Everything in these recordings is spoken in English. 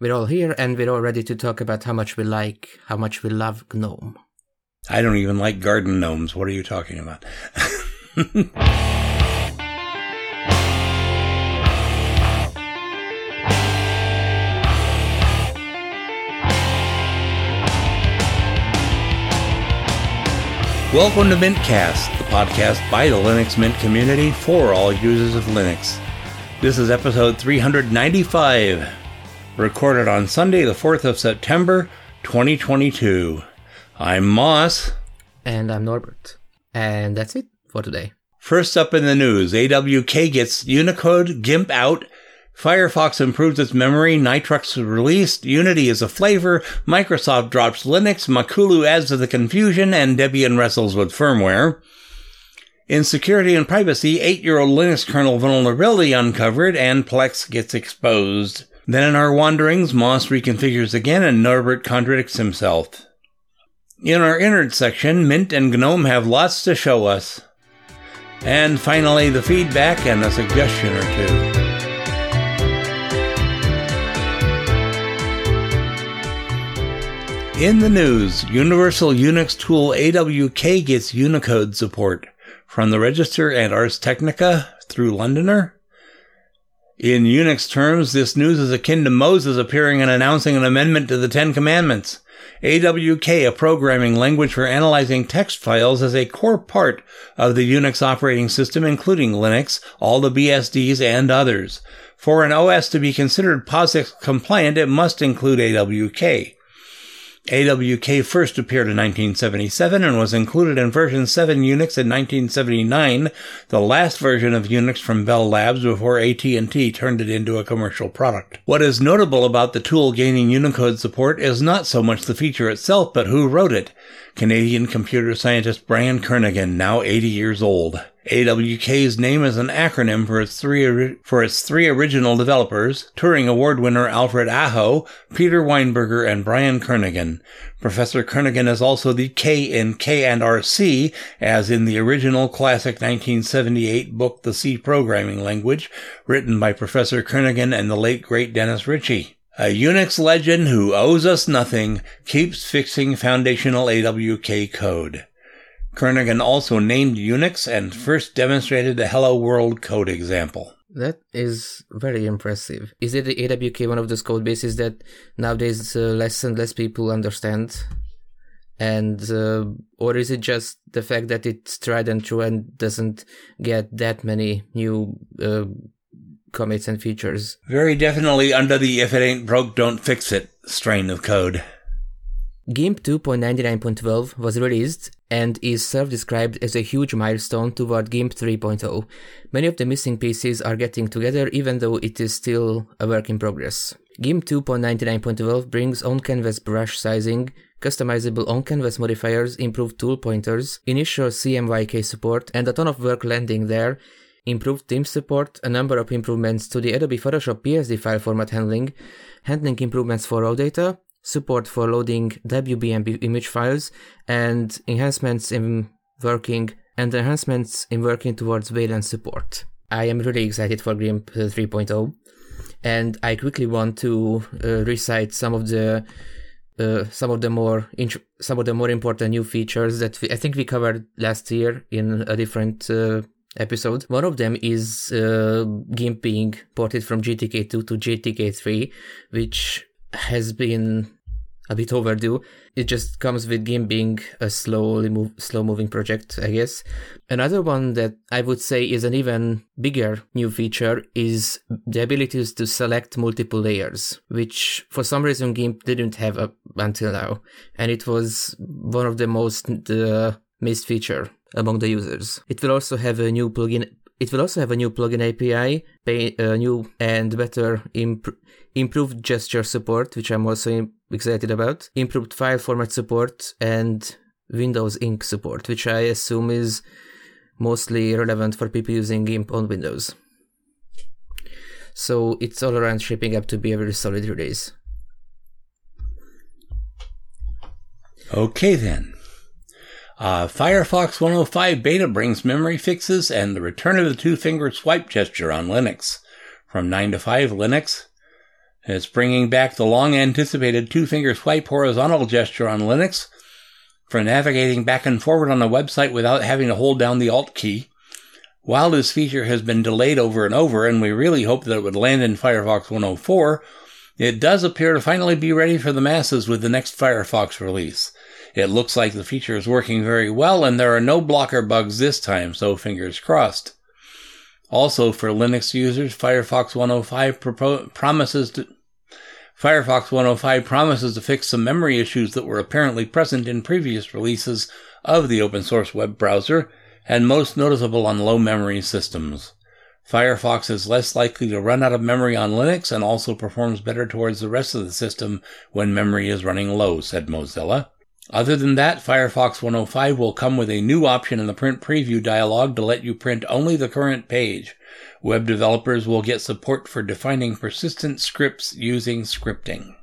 we're all here and we're all ready to talk about how much we like, how much we love GNOME. I don't even like garden gnomes. What are you talking about? Welcome to Mintcast, the podcast by the Linux Mint community for all users of Linux. This is episode 395, recorded on Sunday, the 4th of September, 2022. I'm Moss. And I'm Norbert. And that's it for today. First up in the news, AWK gets Unicode GIMP out Firefox improves its memory, Nitrux released, Unity is a flavor, Microsoft drops Linux, Makulu adds to the confusion, and Debian wrestles with firmware. In security and privacy, 8-year-old Linux kernel vulnerability uncovered, and Plex gets exposed. Then in our wanderings, Moss reconfigures again, and Norbert contradicts himself. In our innards section, Mint and GNOME have lots to show us. And finally, the feedback and a suggestion or two. In the news, Universal Unix tool AWK gets Unicode support from the Register and Ars Technica through Londoner. In Unix terms, this news is akin to Moses appearing and announcing an amendment to the Ten Commandments. AWK, a programming language for analyzing text files, is a core part of the Unix operating system, including Linux, all the BSDs, and others. For an OS to be considered POSIX compliant, it must include AWK. AWK first appeared in 1977 and was included in version 7 Unix in 1979, the last version of Unix from Bell Labs before AT&T turned it into a commercial product. What is notable about the tool gaining Unicode support is not so much the feature itself, but who wrote it. Canadian computer scientist Brian Kernighan, now 80 years old. AWK's name is an acronym for its three for its three original developers: Turing Award winner Alfred Aho, Peter Weinberger, and Brian Kernighan. Professor Kernighan is also the K in K and RC, as in the original classic 1978 book The C Programming Language, written by Professor Kernighan and the late great Dennis Ritchie. A Unix legend who owes us nothing keeps fixing foundational AWK code. Kernighan also named Unix and first demonstrated the Hello World code example. That is very impressive. Is it the AWK one of those code bases that nowadays uh, less and less people understand? And uh, or is it just the fact that it's tried and true and doesn't get that many new uh, commits and features? Very definitely under the if it ain't broke, don't fix it strain of code. GIMP 2.99.12 was released and is self-described as a huge milestone toward GIMP 3.0. Many of the missing pieces are getting together even though it is still a work in progress. GIMP 2.99.12 brings on-canvas brush sizing, customizable on-canvas modifiers, improved tool pointers, initial CMYK support, and a ton of work landing there, improved theme support, a number of improvements to the Adobe Photoshop PSD file format handling, handling improvements for raw data, support for loading WBM image files, and enhancements in working and enhancements in working towards Wayland support. I am really excited for GIMP 3.0, and I quickly want to uh, recite some of the uh, some of the more int- some of the more important new features that we, I think we covered last year in a different uh, episode. One of them is uh, GIMP being ported from GTK2 to GTK3, which has been a bit overdue. It just comes with GIMP being a slowly move, slow moving project, I guess. Another one that I would say is an even bigger new feature is the ability to select multiple layers, which for some reason GIMP didn't have up until now. And it was one of the most uh, missed feature among the users. It will also have a new plugin it will also have a new plugin API, pay, uh, new and better imp- improved gesture support, which I'm also excited about, improved file format support, and Windows Ink support, which I assume is mostly relevant for people using GIMP on Windows. So it's all around shaping up to be a very solid release. Okay then. Uh, Firefox 105 beta brings memory fixes and the return of the two finger swipe gesture on Linux. From 9 to 5 Linux. It's bringing back the long anticipated two finger swipe horizontal gesture on Linux for navigating back and forward on a website without having to hold down the Alt key. While this feature has been delayed over and over, and we really hoped that it would land in Firefox 104, it does appear to finally be ready for the masses with the next Firefox release. It looks like the feature is working very well, and there are no blocker bugs this time, so fingers crossed. Also, for Linux users, Firefox 105 propo- promises to Firefox 105 promises to fix some memory issues that were apparently present in previous releases of the open source web browser and most noticeable on low memory systems. Firefox is less likely to run out of memory on Linux and also performs better towards the rest of the system when memory is running low, said Mozilla. Other than that, Firefox 105 will come with a new option in the print preview dialog to let you print only the current page. Web developers will get support for defining persistent scripts using scripting.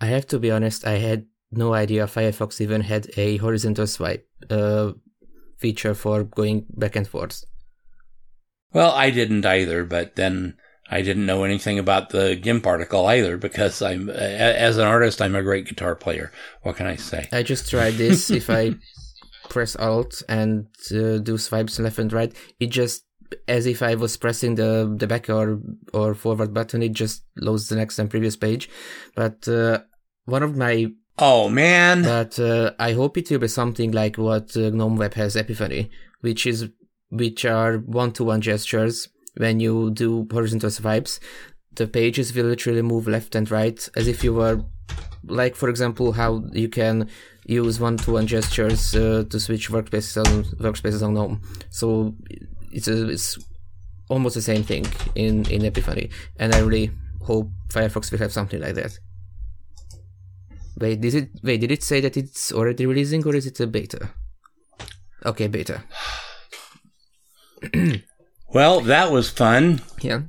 I have to be honest, I had no idea Firefox even had a horizontal swipe. Uh, feature for going back and forth. Well, I didn't either, but then I didn't know anything about the GIMP article either because I'm, as an artist, I'm a great guitar player. What can I say? I just tried this. if I press Alt and uh, do swipes left and right, it just, as if I was pressing the, the back or, or forward button, it just loads the next and previous page. But uh, one of my Oh man! But uh, I hope it will be something like what uh, GNOME Web has Epiphany, which is which are one-to-one gestures. When you do horizontal swipes, the pages will literally move left and right as if you were, like for example, how you can use one-to-one gestures uh, to switch workspaces on workspaces on GNOME. So it's a, it's almost the same thing in in Epiphany, and I really hope Firefox will have something like that. Wait, did it wait, did it say that it's already releasing or is it a beta? Okay, beta. well, that was fun. Yeah.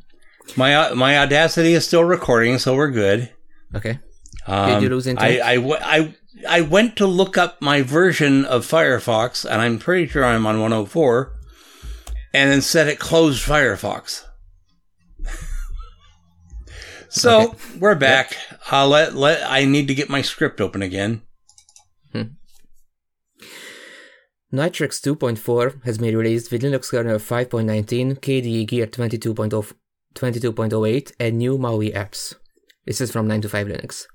My my Audacity is still recording, so we're good. Okay. Um, Did you lose internet? I, I, I, I went to look up my version of Firefox, and I'm pretty sure I'm on 104, and then said it closed Firefox. So okay. we're back. Yep. Uh, let let I need to get my script open again. Hmm. Nitrux 2.4 has been released with Linux kernel 5.19, KDE Gear 22.0, 22.08, and new MAUI apps. This is from 9 to 5 Linux.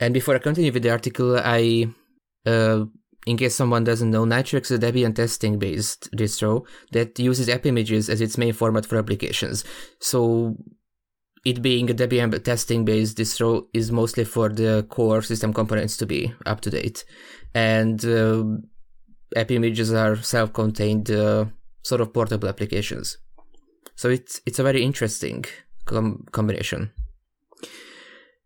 And before I continue with the article, I, uh, in case someone doesn't know, Nitrux is a Debian testing based distro that uses app images as its main format for applications. So it being a Debian testing based distro is mostly for the core system components to be up to date. And uh, app images are self contained uh, sort of portable applications. So it's, it's a very interesting com- combination.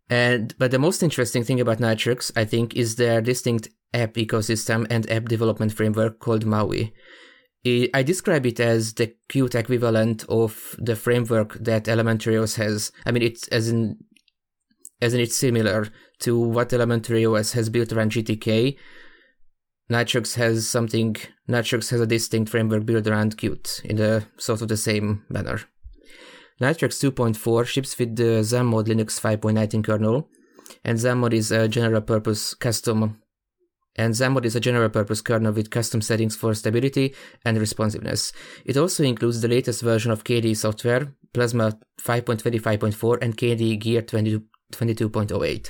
And but the most interesting thing about Nitrux, I think, is their distinct app ecosystem and app development framework called MAUI. I describe it as the Qt equivalent of the framework that Elementary OS has. I mean, it's as in as in it's similar to what Elementary OS has built around GTK. Nitrux has something. Nitrux has a distinct framework built around Qt in the sort of the same manner. Nitrux 2.4 ships with the XanMod Linux 5.19 kernel, and XanMod is a general purpose custom and XanMod is a general purpose kernel with custom settings for stability and responsiveness. It also includes the latest version of KDE software, Plasma 5.25.4 and KDE Gear 22.08.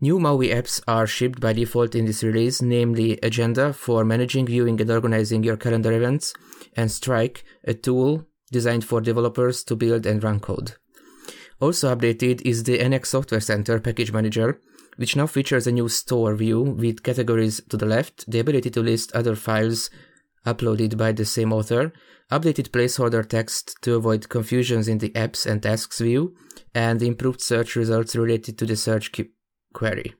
New MAUI apps are shipped by default in this release, namely Agenda for managing, viewing, and organizing your calendar events, and Strike, a tool designed for developers to build and run code. Also updated is the NX Software Center package manager, which now features a new store view with categories to the left, the ability to list other files uploaded by the same author, updated placeholder text to avoid confusions in the apps and tasks view, and improved search results related to the search query.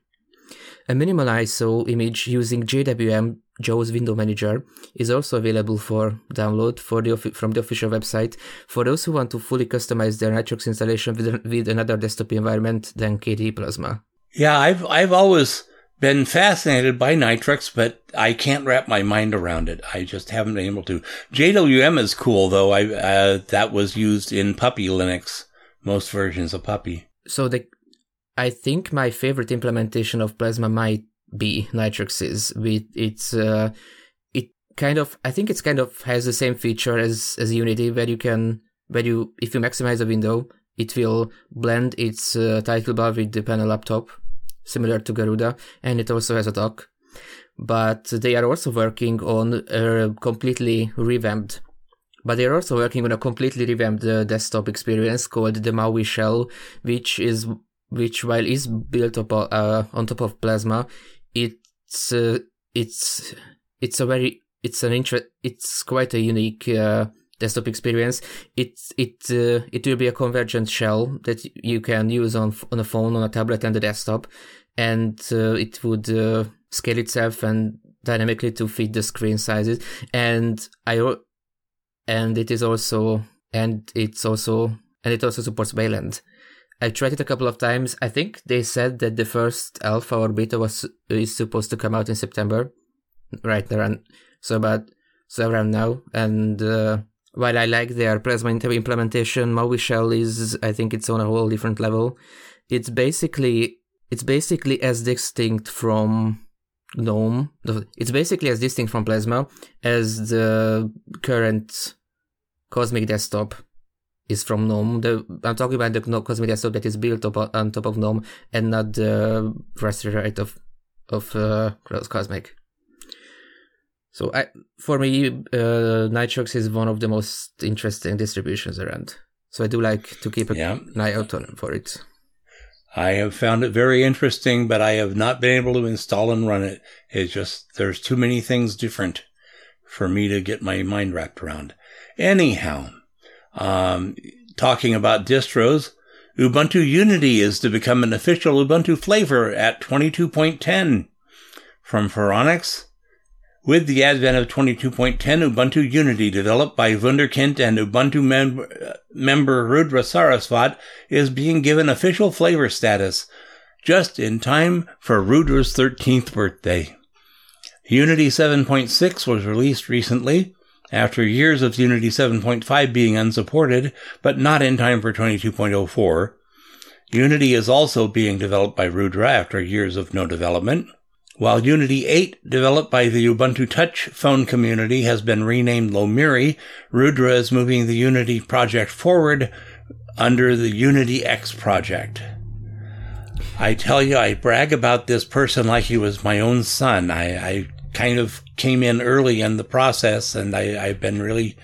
A minimal ISO image using JWM Joe's Window Manager is also available for download for the, from the official website for those who want to fully customize their Nitrux installation with, with another desktop environment than KDE Plasma. Yeah, I've I've always been fascinated by Nitrux, but I can't wrap my mind around it. I just haven't been able to. JWM is cool though. I uh, that was used in Puppy Linux most versions of Puppy. So the, I think my favorite implementation of Plasma might be Nitrux's with its, uh, it kind of, I think it's kind of has the same feature as, as Unity where you can, where you, if you maximize a window, it will blend its uh, title bar with the panel up top, similar to Garuda, and it also has a dock. But they are also working on a completely revamped but they're also working on a completely revamped uh, desktop experience called the Maui Shell, which is which while is built up uh, on top of Plasma, it's uh, it's it's a very it's an interest it's quite a unique uh, desktop experience. It it uh, it will be a convergent shell that you can use on on a phone, on a tablet, and a desktop, and uh, it would scale itself and dynamically to fit the screen sizes. And I and it is also and it's also and it also supports Wayland. I tried it a couple of times. I think they said that the first alpha or beta was is supposed to come out in September, right around so about so around now. And uh, while I like their Plasma implementation, Maui Shell is I think it's on a whole different level. It's basically it's basically as distinct from GNOME. It's basically as distinct from Plasma as the current Cosmic Desktop is from GNOME. The, I'm talking about the Cosmic Desktop that is built up on top of GNOME and not the rest of of uh, Cosmic. So I, for me, uh, Nitrux is one of the most interesting distributions around. So I do like to keep yeah. an eye out on for it. I have found it very interesting, but I have not been able to install and run it. It's just there's too many things different for me to get my mind wrapped around. Anyhow, um, talking about distros, Ubuntu Unity is to become an official Ubuntu flavor at 22.10 from Phoronix. With the advent of 22.10, Ubuntu Unity, developed by Wunderkind and Ubuntu mem- member Rudra Saraswat, is being given official flavor status, just in time for Rudra's 13th birthday. Unity 7.6 was released recently, after years of Unity 7.5 being unsupported, but not in time for 22.04, Unity is also being developed by Rudra after years of no development. While Unity 8, developed by the Ubuntu Touch phone community, has been renamed Lomiri, Rudra is moving the Unity project forward under the Unity X project. I tell you, I brag about this person like he was my own son. I, I kind of came in early in the process, and I, I've been really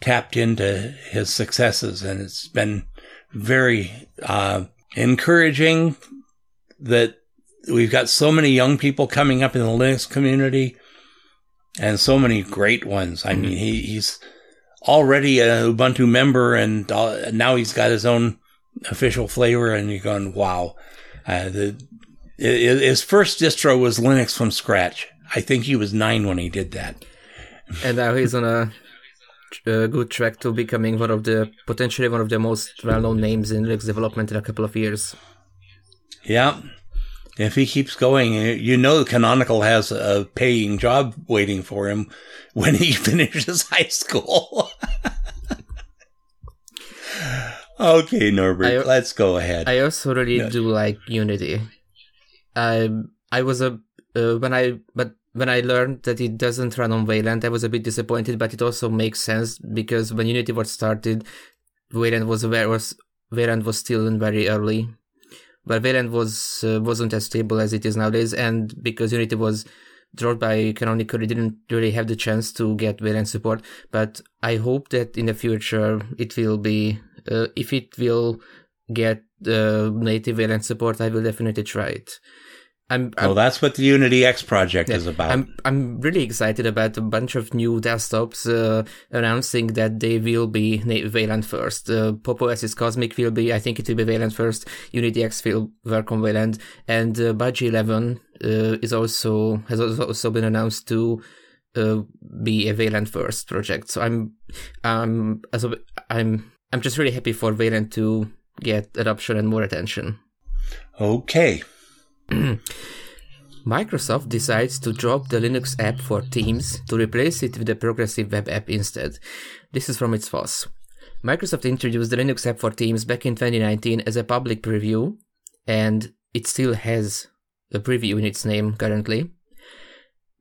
tapped into his successes, and it's been very uh, encouraging that we've got so many young people coming up in the Linux community, and so many great ones. I mean, he, he's already a Ubuntu member, and uh, now he's got his own official flavor, and you're going, wow. Uh, the, his first distro was Linux from scratch I think he was nine when he did that. And now he's on a, a good track to becoming one of the potentially one of the most well-known names in Linux development in a couple of years. Yeah, if he keeps going, you know, Canonical has a paying job waiting for him when he finishes high school. okay, Norbert, I, let's go ahead. I also really no. do like Unity. I I was a uh, when I but when I learned that it doesn't run on Wayland, I was a bit disappointed. But it also makes sense because when Unity was started, Wayland was where was Wayland was still in very early, but Wayland was uh, wasn't as stable as it is nowadays, and because Unity was dropped by Canonical, it didn't really have the chance to get Wayland support. But I hope that in the future it will be uh, if it will get uh, native Wayland support, I will definitely try it. I'm, I'm, well, that's what the Unity X project yeah, is about. I'm I'm really excited about a bunch of new desktops uh, announcing that they will be Wayland first. Uh, Pop! OS's Cosmic will be, I think it will be Wayland first. Unity X will work on Wayland, and uh, Budgie 11 uh, is also has also been announced to uh, be a Wayland first project. So I'm um also I'm I'm just really happy for Wayland to get adoption and more attention. Okay. Microsoft decides to drop the Linux app for Teams to replace it with a progressive web app instead. This is from It's FOSS. Microsoft introduced the Linux app for Teams back in 2019 as a public preview, and it still has a preview in its name currently.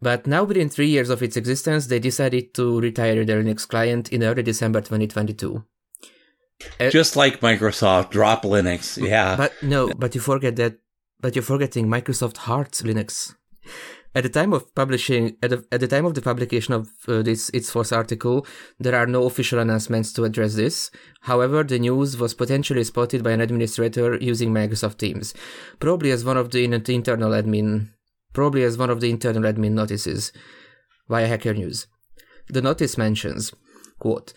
But now, within three years of its existence, they decided to retire their Linux client in early December 2022. Uh, Just like Microsoft, drop Linux. Yeah. But no, but you forget that, but you're forgetting Microsoft Hearts Linux. At the time of publishing, at the, at the time of the publication of uh, this It's FOSS article, there are no official announcements to address this. However, the news was potentially spotted by an administrator using Microsoft Teams, probably as one of the internal admin, probably as one of the internal admin notices via Hacker News. The notice mentions, quote,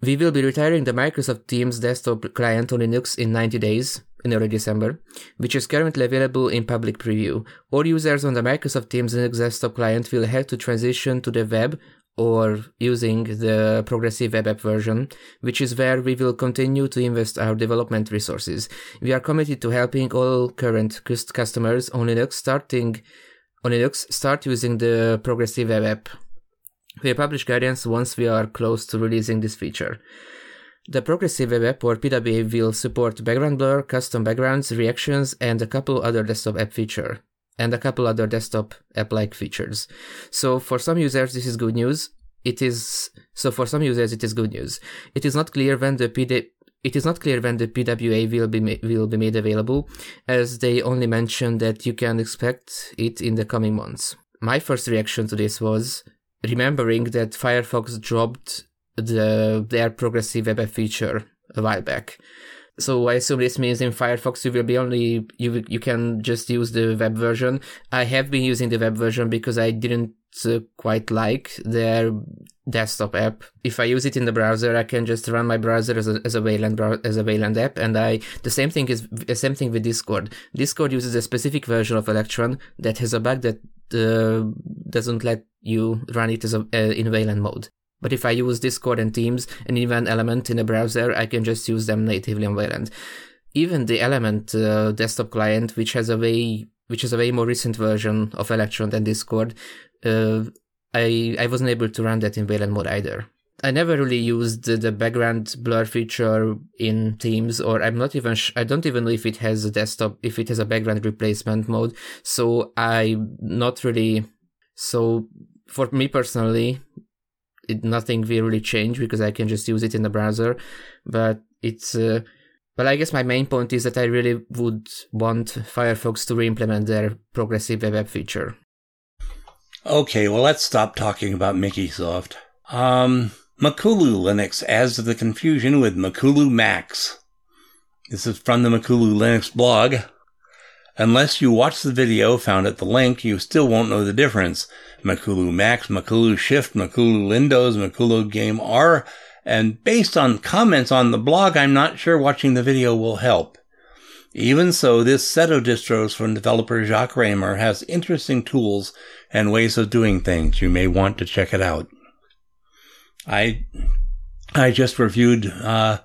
we will be retiring the Microsoft Teams desktop client on Linux in 90 days, in early December, which is currently available in public preview. All users on the Microsoft Teams Linux desktop client will have to transition to the web or using the progressive web app version, which is where we will continue to invest our development resources. We are committed to helping all current customers on Linux starting on Linux start using the progressive web app. We publish guidance once we are close to releasing this feature. The Progressive Web App or PWA will support background blur, custom backgrounds, reactions, and a couple other desktop app feature and a couple other desktop app-like features. So for some users, this is good news. It is so for some users, it is good news. It is not clear when the PD, it is not clear when the PWA will be ma- will be made available, as they only mention that you can expect it in the coming months. My first reaction to this was remembering that Firefox dropped the their progressive web app feature a while back. So I assume this means in Firefox you will be only you you can just use the web version. I have been using the web version because I didn't uh, quite like their desktop app. If I use it in the browser, I can just run my browser as a as a Wayland as a Wayland app, and I the same thing is the same thing with Discord. Discord uses a specific version of Electron that has a bug that uh, doesn't let you run it as a uh, in Wayland mode. But if I use Discord and Teams and even Element in a browser, I can just use them natively on Wayland. Even the Element uh, desktop client, which has a way which is a way more recent version of Electron than Discord, uh, I I wasn't able to run that in Wayland mode either. I never really used the, background blur feature in Teams, or I'm not even sh- I don't even know if it has a desktop if it has a background replacement mode. So I'm not really so for me personally, it, nothing will really change because I can just use it in the browser. But it's, uh, but I guess my main point is that I really would want Firefox to re-implement their progressive web app feature. Okay, well let's stop talking about Mickeysoft. Um, Makulu Linux adds to the confusion with Makulu Max. This is from the Makulu Linux blog. Unless you watch the video found at the link, you still won't know the difference. Makulu Max, Makulu Shift, Makulu Windows, Makulu Game R, and based on comments on the blog, I'm not sure watching the video will help. Even so, this set of distros from developer Jacques Raymer has interesting tools and ways of doing things. You may want to check it out. I I just reviewed uh,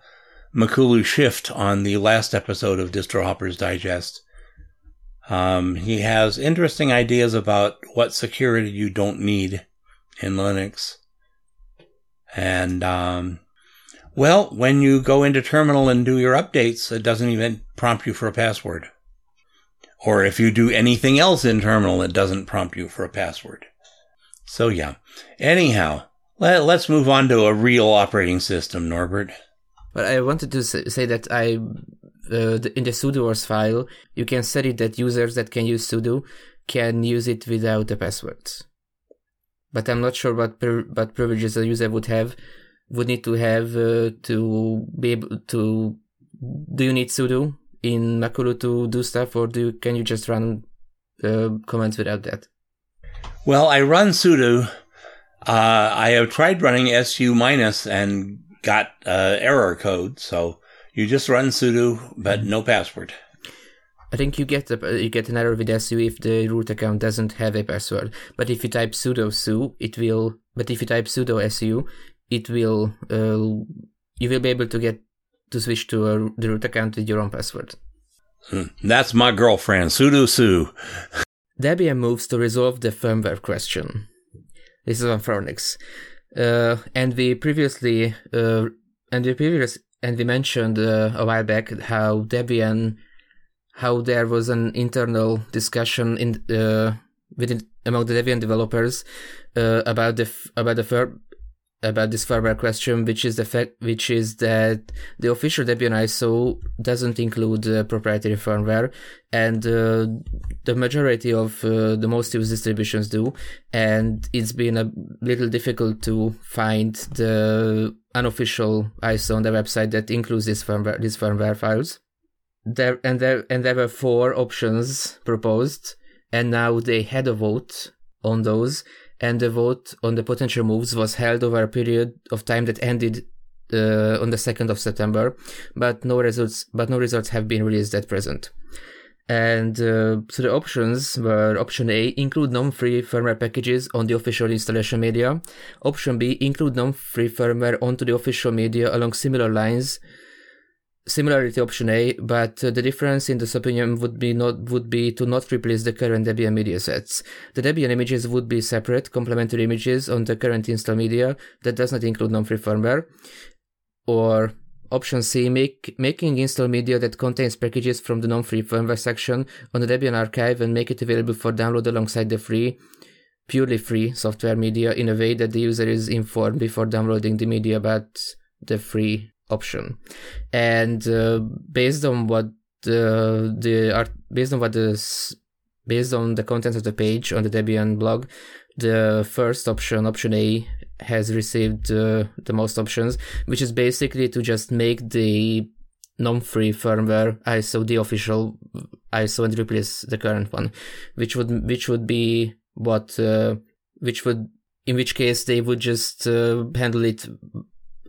Makulu Shift on the last episode of Distro Hoppers Digest. Um, he has interesting ideas about what security you don't need in Linux. And, um, well, when you go into terminal and do your updates, it doesn't even prompt you for a password. Or if you do anything else in terminal, it doesn't prompt you for a password. So yeah. Anyhow, let, us move on to a real operating system, Norbert. But I wanted to say that I uh, in the sudoers file, you can set it that users that can use sudo can use it without the passwords. But I'm not sure what per- what privileges a user would have would need to have uh, to be able to. Do you need sudo in Makulu to do stuff, or do you, can you just run uh, commands without that? Well, I run sudo. Uh, I have tried running su minus and got uh, error code, so you just run sudo, but no password. I think you get a, you get an error with su if the root account doesn't have a password. But if you type sudo su, it will. But if you type sudo su, it will. Uh, you will be able to get to switch to a, the root account with your own password. Hmm. That's my girlfriend, sudo su. Debian moves to resolve the firmware question. This is on Phoronix. Uh, and we previously uh, and the previous and we mentioned uh, a while back how Debian, how there was an internal discussion in uh, within among the Debian developers uh, about the f- about the fir- about this firmware question, which is the fact, which is that the official Debian ISO doesn't include uh, proprietary firmware, and uh, the majority of uh, the most used distributions do, and it's been a little difficult to find the unofficial ISO on the website that includes this firmware, these firmware files. There and there and there were four options proposed, and now they had a vote on those and the vote on the potential moves was held over a period of time that ended uh, on the 2nd of September, but no results but no results have been released at present. And uh, so the options were option A, include non-free firmware packages on the official installation media. Option B, include non-free firmware onto the official media along similar lines similarly to option A, but uh, the difference in this opinion would be not would be to not replace the current Debian media sets. The Debian images would be separate, complementary images on the current install media that does not include non-free firmware. Or option C, make, making install media that contains packages from the non-free firmware section on the Debian archive and make it available for download alongside the free purely free software media in a way that the user is informed before downloading the media about the free option. And uh, based on what the the art, based on what the based on the content of the page on the Debian blog, the first option, option A, has received uh, the most options, which is basically to just make the non-free firmware ISO the official ISO and replace the current one, which would which would be what uh, which would in which case they would just uh, handle it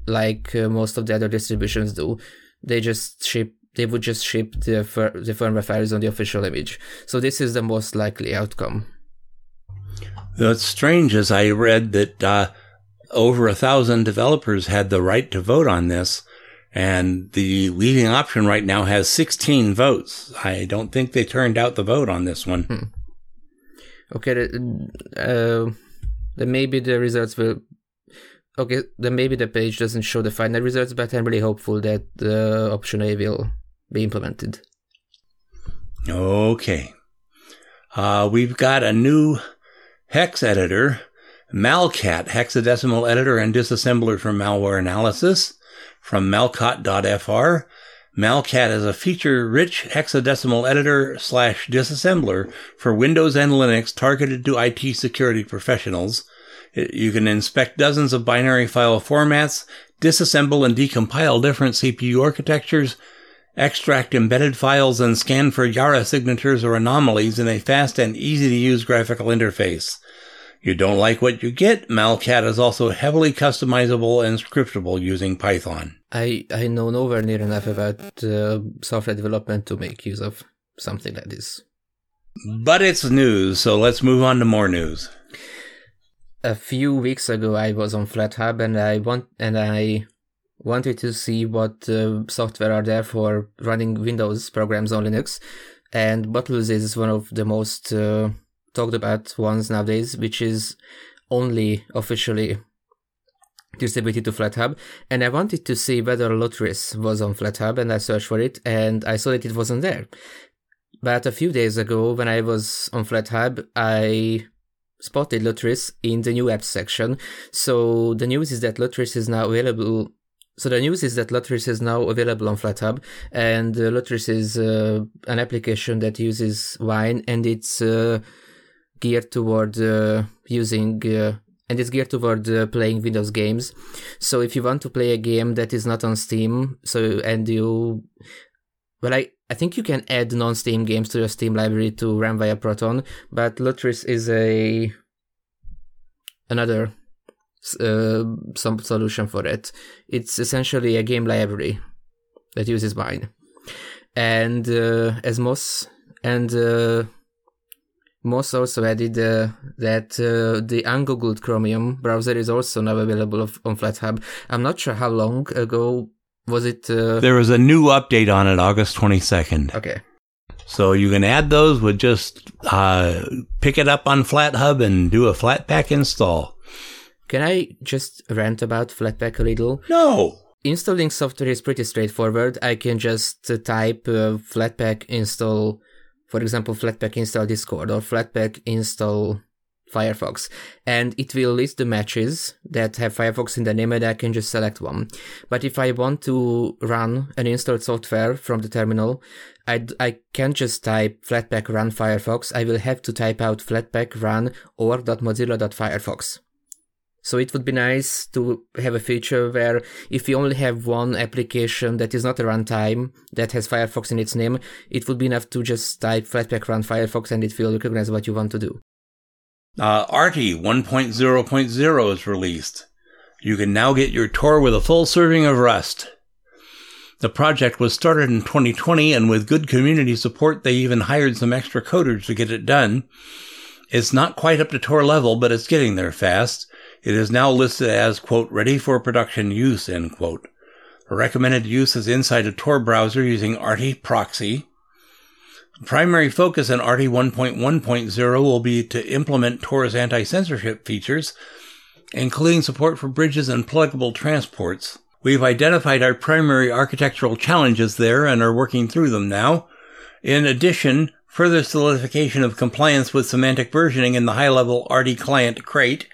like uh, most of the other distributions do. They just ship they would just ship the fir- the firmware files on the official image. So this is the most likely outcome. That's strange, as I read that uh, over a thousand developers had the right to vote on this, and the leading option right now has 16 votes. I don't think they turned out the vote on this one. Hmm. Okay, uh, then maybe the results will okay, then maybe the page doesn't show the final results, but I'm really hopeful that the option A will be implemented. Okay. Uh, we've got a new hex editor, Malcat, hexadecimal editor and disassembler for malware analysis from malcat.fr. Malcat is a feature-rich hexadecimal editor slash disassembler for Windows and Linux targeted to IT security professionals you can inspect dozens of binary file formats, disassemble and decompile different CPU architectures, extract embedded files, and scan for Yara signatures or anomalies in a fast and easy to use graphical interface. You don't like what you get? Malcat is also heavily customizable and scriptable using Python. I, I know nowhere near enough about uh, software development to make use of something like this. But it's news, so let's move on to more news a few weeks ago I was on FlatHub and I want and I wanted to see what uh, software are there for running Windows programs on Linux, and Bottles is one of the most uh, talked about ones nowadays, which is only officially distributed to FlatHub. And I wanted to see whether Lutris was on FlatHub, and I searched for it, and I saw that it wasn't there. But a few days ago, when I was on FlatHub, I spotted Lutris in the new apps section. So the news is that Lutris is now available. So the news is that Lutris is now available on FlatHub, and uh, is uh, an application that uses Wine, and it's uh, geared toward uh, using uh, and it's geared toward uh, playing Windows games. So if you want to play a game that is not on Steam, so and you, well, I I think you can add non-Steam games to your Steam library to run via Proton, but Lutris is a another uh, some solution for it. It's essentially a game library that uses Wine, and uh, as Moss and uh, Moss also added uh, that uh, the ungoogled Chromium browser is also now available on FlatHub. I'm not sure how long ago was it? Uh... There was a new update on it August 22nd. Okay. So you can add those with just uh, pick it up on FlatHub and do a Flatpak install. Can I just rant about Flatpak a little? No. installing software is pretty straightforward. I can just uh, type uh, Flatpak install, for example, Flatpak install Discord or Flatpak install Firefox, and it will list the matches that have Firefox in the name and I can just select one. But if I want to run an installed software from the terminal, I, I can't just type flatpak run Firefox, I will have to type out flatpak run org.mozilla.firefox. So it would be nice to have a feature where if you only have one application that is not a runtime that has Firefox in its name, it would be enough to just type flatpak run Firefox and it will recognize what you want to do. Uh, Arti 1.0.0 is released. You can now get your Tor with a full serving of Rust. The project was started in 2020 and with good community support, they even hired some extra coders to get it done. It's not quite up to Tor level, but it's getting there fast. It is now listed as, quote, ready for production use, end quote. Recommended use is inside a Tor browser using Arti proxy. Primary focus in Arti 1.1.0 will be to implement Tor's anti-censorship features, including support for bridges and pluggable transports. We've identified our primary architectural challenges there and are working through them now. In addition, further solidification of compliance with semantic versioning in the high-level Arti client crate,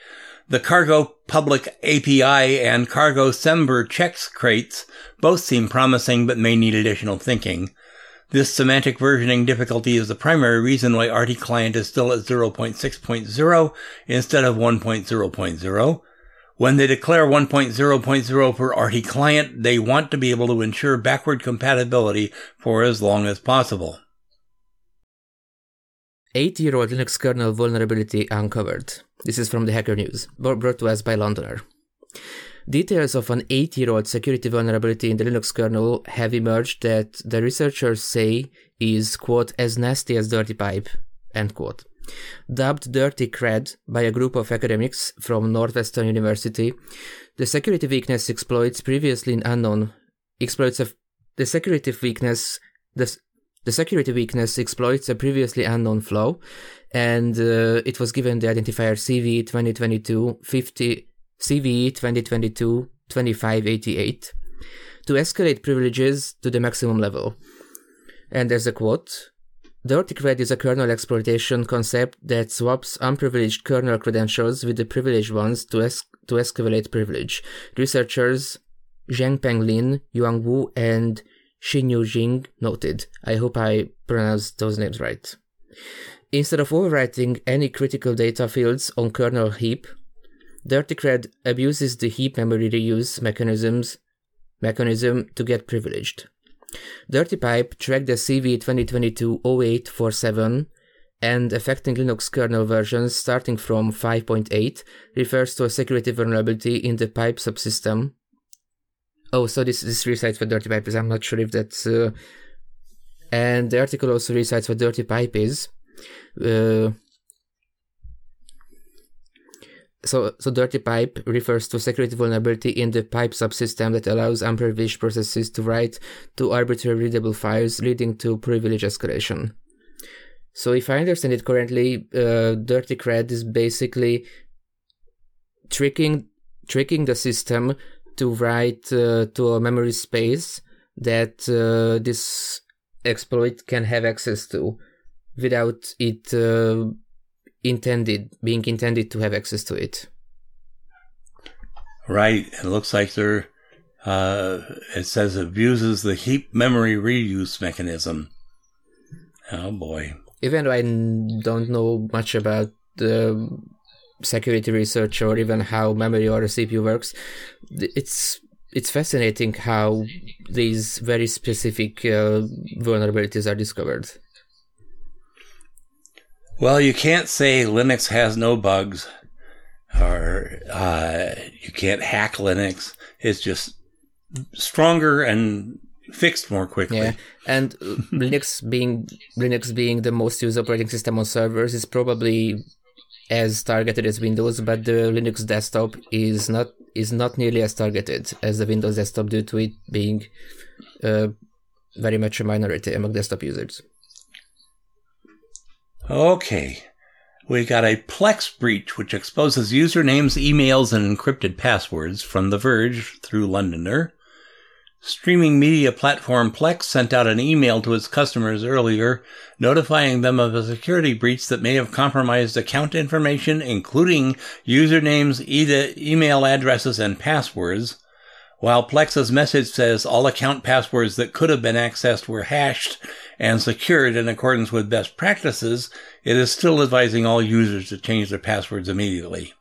the Cargo Public API and Cargo Semver checks crates both seem promising but may need additional thinking. This semantic versioning difficulty is the primary reason why Arti Client is still at 0.6.0 instead of 1.0.0. When they declare 1.0.0 for Arti Client, they want to be able to ensure backward compatibility for as long as possible. 8-year-old Linux kernel vulnerability uncovered. This is from the Hacker News, brought to us by Londoner. Details of an 8-year-old security vulnerability in the Linux kernel have emerged that the researchers say is, quote, as nasty as Dirty Pipe, end quote. Dubbed Dirty Cred by a group of academics from Northwestern University, the security weakness exploits previously unknown exploits of the security weakness the, the security weakness exploits a previously unknown flaw, and uh, it was given the identifier CV 2022 50 CVE 2022-2588 to escalate privileges to the maximum level. And there's a quote, Dirty Cred is a kernel exploitation concept that swaps unprivileged kernel credentials with the privileged ones to, es- to escalate privilege. Researchers Zhenpeng Lin, Yuhang Wu, and Xinyu Xing noted. I hope I pronounced those names right. Instead of overwriting any critical data fields on kernel heap, Dirtycred abuses the heap memory reuse mechanisms mechanism to get privileged. DirtyPipe tracked the CV 2022-0847 and affecting Linux kernel versions starting from 5.8 refers to a security vulnerability in the pipe subsystem. Oh, so this, this recites what Dirty Pipe is. I'm not sure if that's... Uh, and the article also recites what Dirty Pipe is. Uh, so, so dirty pipe refers to security vulnerability in the pipe subsystem that allows unprivileged processes to write to arbitrary readable files, leading to privilege escalation. So, if I understand it correctly, uh, dirty cred is basically tricking tricking the system to write uh, to a memory space that uh, this exploit can have access to without it uh, intended, being intended to have access to it. Right. It looks like they're, uh, it says abuses the heap memory reuse mechanism. Oh boy. Even though I don't know much about the security research or even how memory or CPU works, it's it's fascinating how these very specific uh, vulnerabilities are discovered. Well, you can't say Linux has no bugs or uh, you can't hack Linux. It's just stronger and fixed more quickly. Yeah, and Linux being Linux being the most used operating system on servers is probably as targeted as Windows, but the Linux desktop is not is not nearly as targeted as the Windows desktop due to it being uh, very much a minority among desktop users. Okay. We got a Plex breach, which exposes usernames, emails, and encrypted passwords from The Verge through Londoner. Streaming media platform Plex sent out an email to its customers earlier, notifying them of a security breach that may have compromised account information, including usernames, email addresses, and passwords. While Plex's message says all account passwords that could have been accessed were hashed and secured in accordance with best practices, it is still advising all users to change their passwords immediately.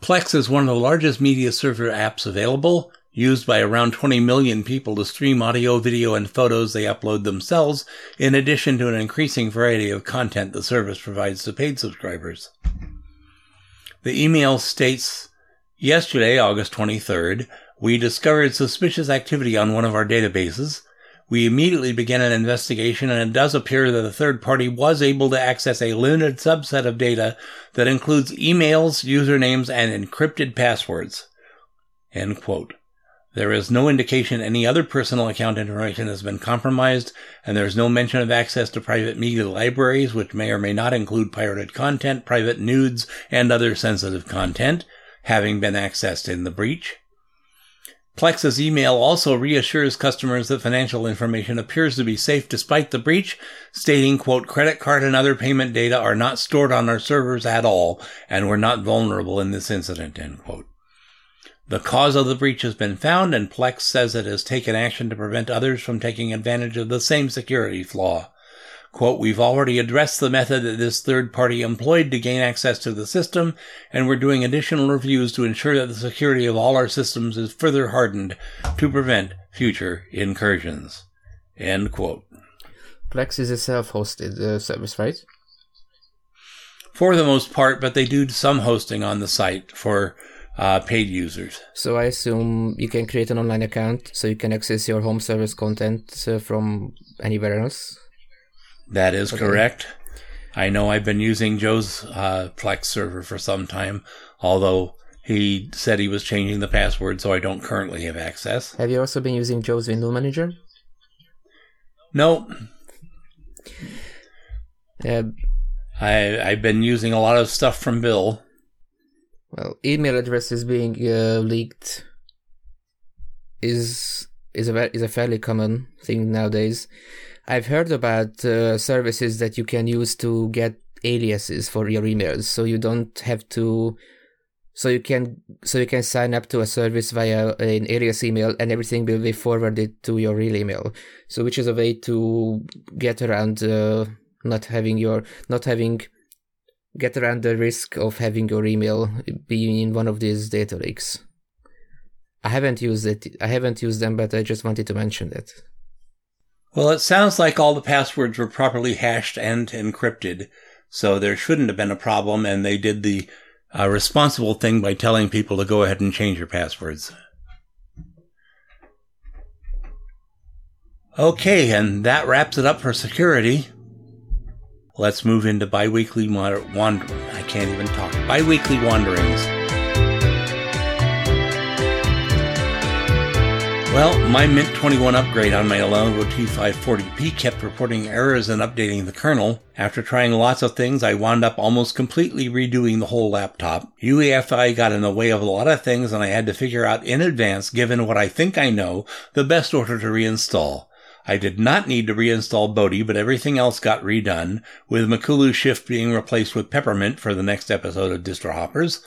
Plex is one of the largest media server apps available, used by around 20 million people to stream audio, video, and photos they upload themselves, in addition to an increasing variety of content the service provides to paid subscribers. The email states, Yesterday, August 23rd, we discovered suspicious activity on one of our databases. We immediately began an investigation, and it does appear that a third party was able to access a limited subset of data that includes emails, usernames, and encrypted passwords. End quote. There is no indication any other personal account information has been compromised, and there is no mention of access to private media libraries, which may or may not include pirated content, private nudes, and other sensitive content, having been accessed in the breach. Plex's email also reassures customers that financial information appears to be safe despite the breach, stating, quote, credit card and other payment data are not stored on our servers at all and were not vulnerable in this incident, end quote. The cause of the breach has been found and Plex says it has taken action to prevent others from taking advantage of the same security flaw. Quote, we've already addressed the method that this third party employed to gain access to the system, and we're doing additional reviews to ensure that the security of all our systems is further hardened to prevent future incursions. End quote. Plex is a self-hosted uh, service, right? For the most part, but they do some hosting on the site for uh, paid users. So I assume you can create an online account so you can access your home service content uh, from anywhere else. That is okay. correct. I know I've been using Joe's uh, Plex server for some time, although he said he was changing the password, so I don't currently have access. Have you also been using Joe's window manager? No. Uh, I I've been using a lot of stuff from Bill. Well, email addresses being uh, leaked is is a is a fairly common thing nowadays. I've heard about uh, services that you can use to get aliases for your emails, so you don't have to. So you can so you can sign up to a service via an alias email, and everything will be forwarded to your real email. So which is a way to get around uh, not having your not having get around the risk of having your email being in one of these data leaks. I haven't used it. I haven't used them, but I just wanted to mention that. Well, it sounds like all the passwords were properly hashed and encrypted, so there shouldn't have been a problem, and they did the uh, responsible thing by telling people to go ahead and change your passwords. Okay, and that wraps it up for security. Let's move into biweekly wander. I can't even talk. Biweekly wanderings. Well, my Mint 21 upgrade on my Lenovo T540P kept reporting errors and updating the kernel. After trying lots of things, I wound up almost completely redoing the whole laptop. UEFI got in the way of a lot of things and I had to figure out in advance, given what I think I know, the best order to reinstall. I did not need to reinstall Bodhi, but everything else got redone, with Makulu Shift being replaced with Peppermint for the next episode of Distro Hoppers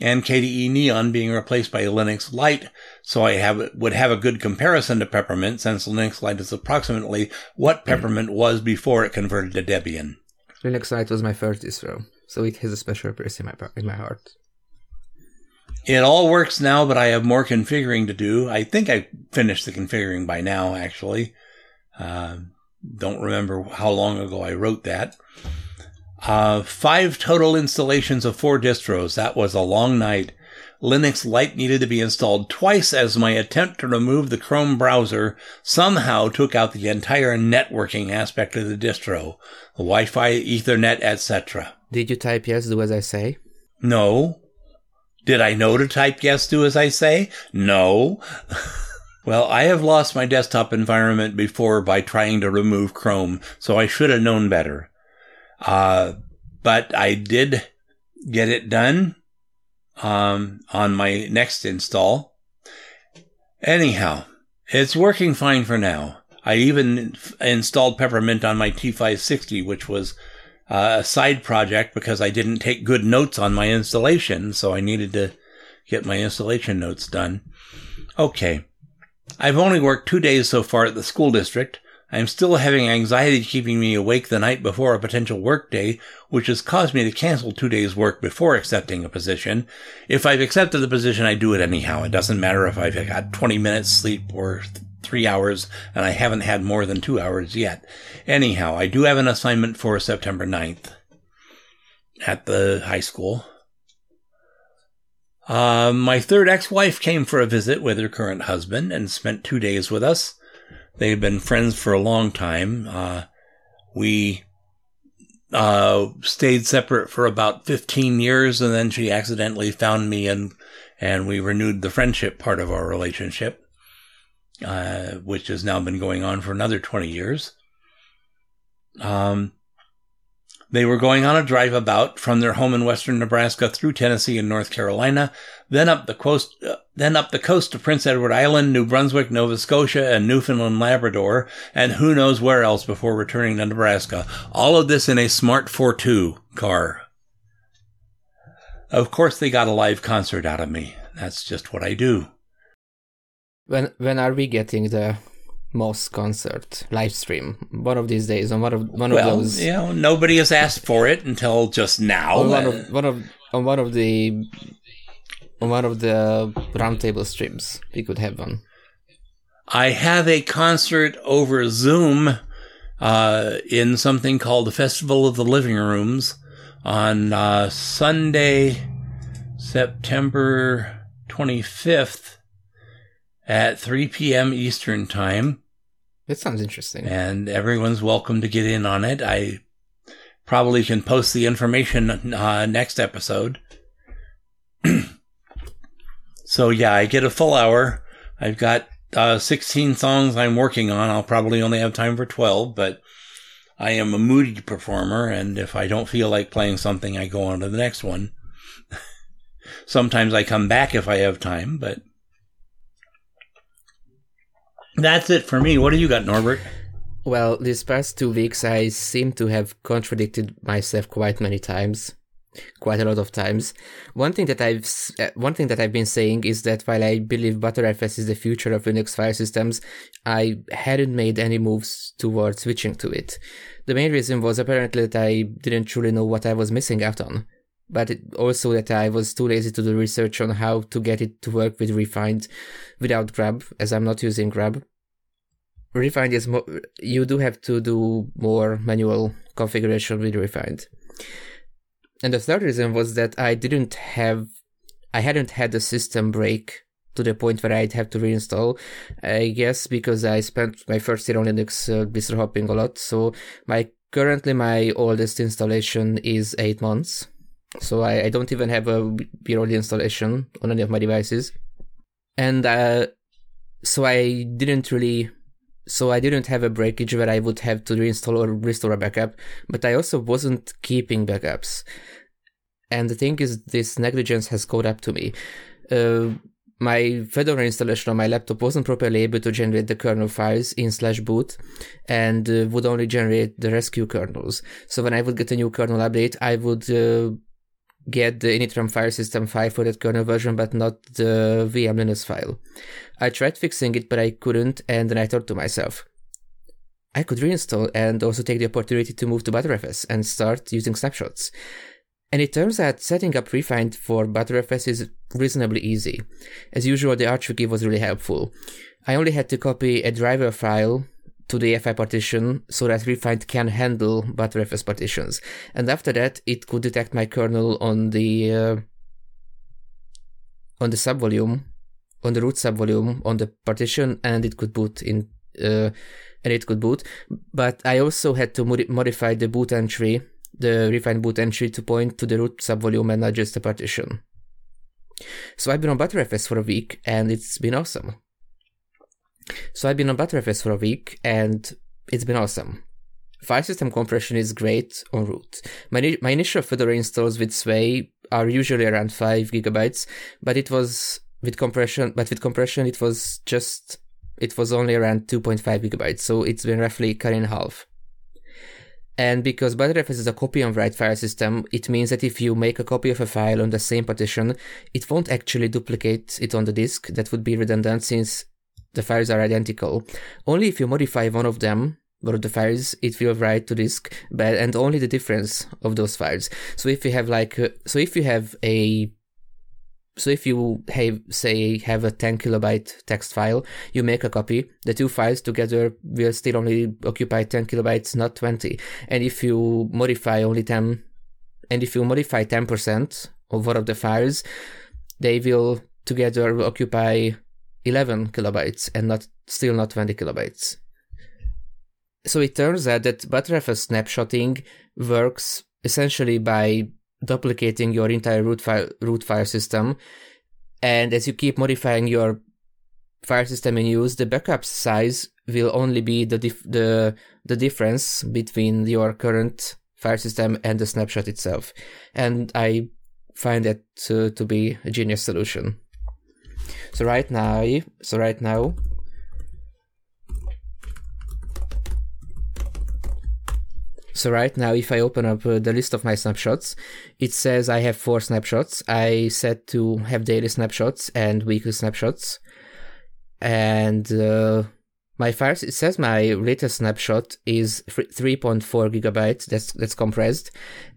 and KDE Neon being replaced by Linux Lite, so I have would have a good comparison to Peppermint since Linux Lite is approximately what Peppermint was before it converted to Debian. Linux Lite was my first distro, so it has a special place in my in my heart. It all works now, but I have more configuring to do. I think I finished the configuring by now, actually. Uh, don't remember how long ago I wrote that. Uh, five total installations of four distros. That was a long night. Linux Lite needed to be installed twice as my attempt to remove the Chrome browser somehow took out the entire networking aspect of the distro, the Wi-Fi, Ethernet, etc. Did you type yes, do as I say? No. Did I know to type yes, do as I say? No. well, I have lost my desktop environment before by trying to remove Chrome, so I should have known better. Uh, but I did get it done um, on my next install. Anyhow, it's working fine for now. I even installed Peppermint on my T560, which was uh, a side project because I didn't take good notes on my installation, so I needed to get my installation notes done. Okay. I've only worked two days so far at the school district. I am still having anxiety keeping me awake the night before a potential work day, which has caused me to cancel two days' work before accepting a position. If I've accepted the position, I do it anyhow. It doesn't matter if I've got 20 minutes sleep or three hours, and I haven't had more than two hours yet. Anyhow, I do have an assignment for September 9th at the high school. Uh, my third ex-wife came for a visit with her current husband and spent two days with us. They've been friends for a long time. Uh, we uh, stayed separate for about 15 years, and then she accidentally found me, and and we renewed the friendship part of our relationship, uh, which has now been going on for another 20 years. Um, they were going on a drive about from their home in western Nebraska through Tennessee and North Carolina, then up the coast, uh, then up the coast of Prince Edward Island, New Brunswick, Nova Scotia, and Newfoundland, Labrador, and who knows where else before returning to Nebraska. All of this in a Smart ForTwo car. Of course, they got a live concert out of me. That's just what I do. When when are we getting the Moss concert live stream one of these days on one of one well, of those. You know, nobody has asked for it until just now. On one of one of on one of the on one of the roundtable streams, we could have one. I have a concert over Zoom uh, in something called the Festival of the Living Rooms on uh, Sunday, September 25th at 3 p.m. Eastern Time. That sounds interesting. And everyone's welcome to get in on it. I probably can post the information uh, next episode. so yeah, I get a full hour. I've got uh, 16 songs I'm working on. I'll probably only have time for 12, but I am a moody performer, and if I don't feel like playing something, I go on to the next one. Sometimes I come back if I have time, but that's it for me. What do you got, Norbert? Well, these past two weeks, I seem to have contradicted myself quite many times, quite a lot of times. One thing that I've uh, one thing that I've been saying is that while I believe Btrfs is the future of Linux file systems, I hadn't made any moves towards switching to it. The main reason was apparently that I didn't truly know what I was missing out on but also that I was too lazy to do research on how to get it to work with rEFInd without Grub, as I'm not using Grub. rEFInd is more, you do have to do more manual configuration with rEFInd. And the third reason was that I didn't have, I hadn't had a system break to the point where I'd have to reinstall. I guess because I spent my first year on Linux uh, distro hopping a lot. So my currently my oldest installation is eight months so I, I don't even have a BROD installation on any of my devices. And uh, so I didn't really, so I didn't have a breakage where I would have to reinstall or restore a backup, but I also wasn't keeping backups. And the thing is, this negligence has caught up to me. Uh, my Fedora installation on my laptop wasn't properly able to generate the kernel files in slash boot and uh, would only generate the rescue kernels. So when I would get a new kernel update, I would uh, get the init from file system file for that kernel version, but not the VM Linux file. I tried fixing it, but I couldn't, and then I thought to myself, I could reinstall and also take the opportunity to move to Btrfs and start using snapshots. And it turns out setting up rEFInd for Btrfs is reasonably easy. As usual, the archwiki was really helpful. I only had to copy a driver file to the EFI partition so that rEFInd can handle Btrfs partitions. And after that, it could detect my kernel on the uh, on the subvolume, on the root subvolume, on the partition, and it could boot in, uh, and it could boot. But I also had to mod- modify the boot entry, the rEFInd boot entry, to point to the root subvolume and not just the partition. So I've been on Btrfs for a week, and it's been awesome. So I've been on Btrfs for a week and it's been awesome. File system compression is great on root. My, my initial Fedora installs with Sway are usually around 5 gigabytes, but it was with compression, but with compression, it was just, it was only around 2.5 gigabytes. So it's been roughly cut in half. And because Btrfs is a copy on write file system, it means that if you make a copy of a file on the same partition, it won't actually duplicate it on the disk. That would be redundant since the files are identical. Only if you modify one of them, one of the files, it will write to disk, but and only the difference of those files. So if you have like, uh, so if you have a so if you have, say, have a 10 kilobyte text file, you make a copy. The two files together will still only occupy 10 kilobytes, not 20. And if you modify only 10, and if you modify 10% of one of the files, they will together occupy 11 kilobytes and not still not 20 kilobytes. So it turns out that Btrfs snapshotting works essentially by duplicating your entire root file root file system. And as you keep modifying your file system in use, the backup size will only be the dif- the the difference between your current file system and the snapshot itself. And I find that to, to be a genius solution. So right now, so right now, So right now, if I open up uh, the list of my snapshots, it says I have four snapshots. I set to have daily snapshots and weekly snapshots. And uh, my first, it says my latest snapshot is 3.4 gigabytes. That's that's compressed,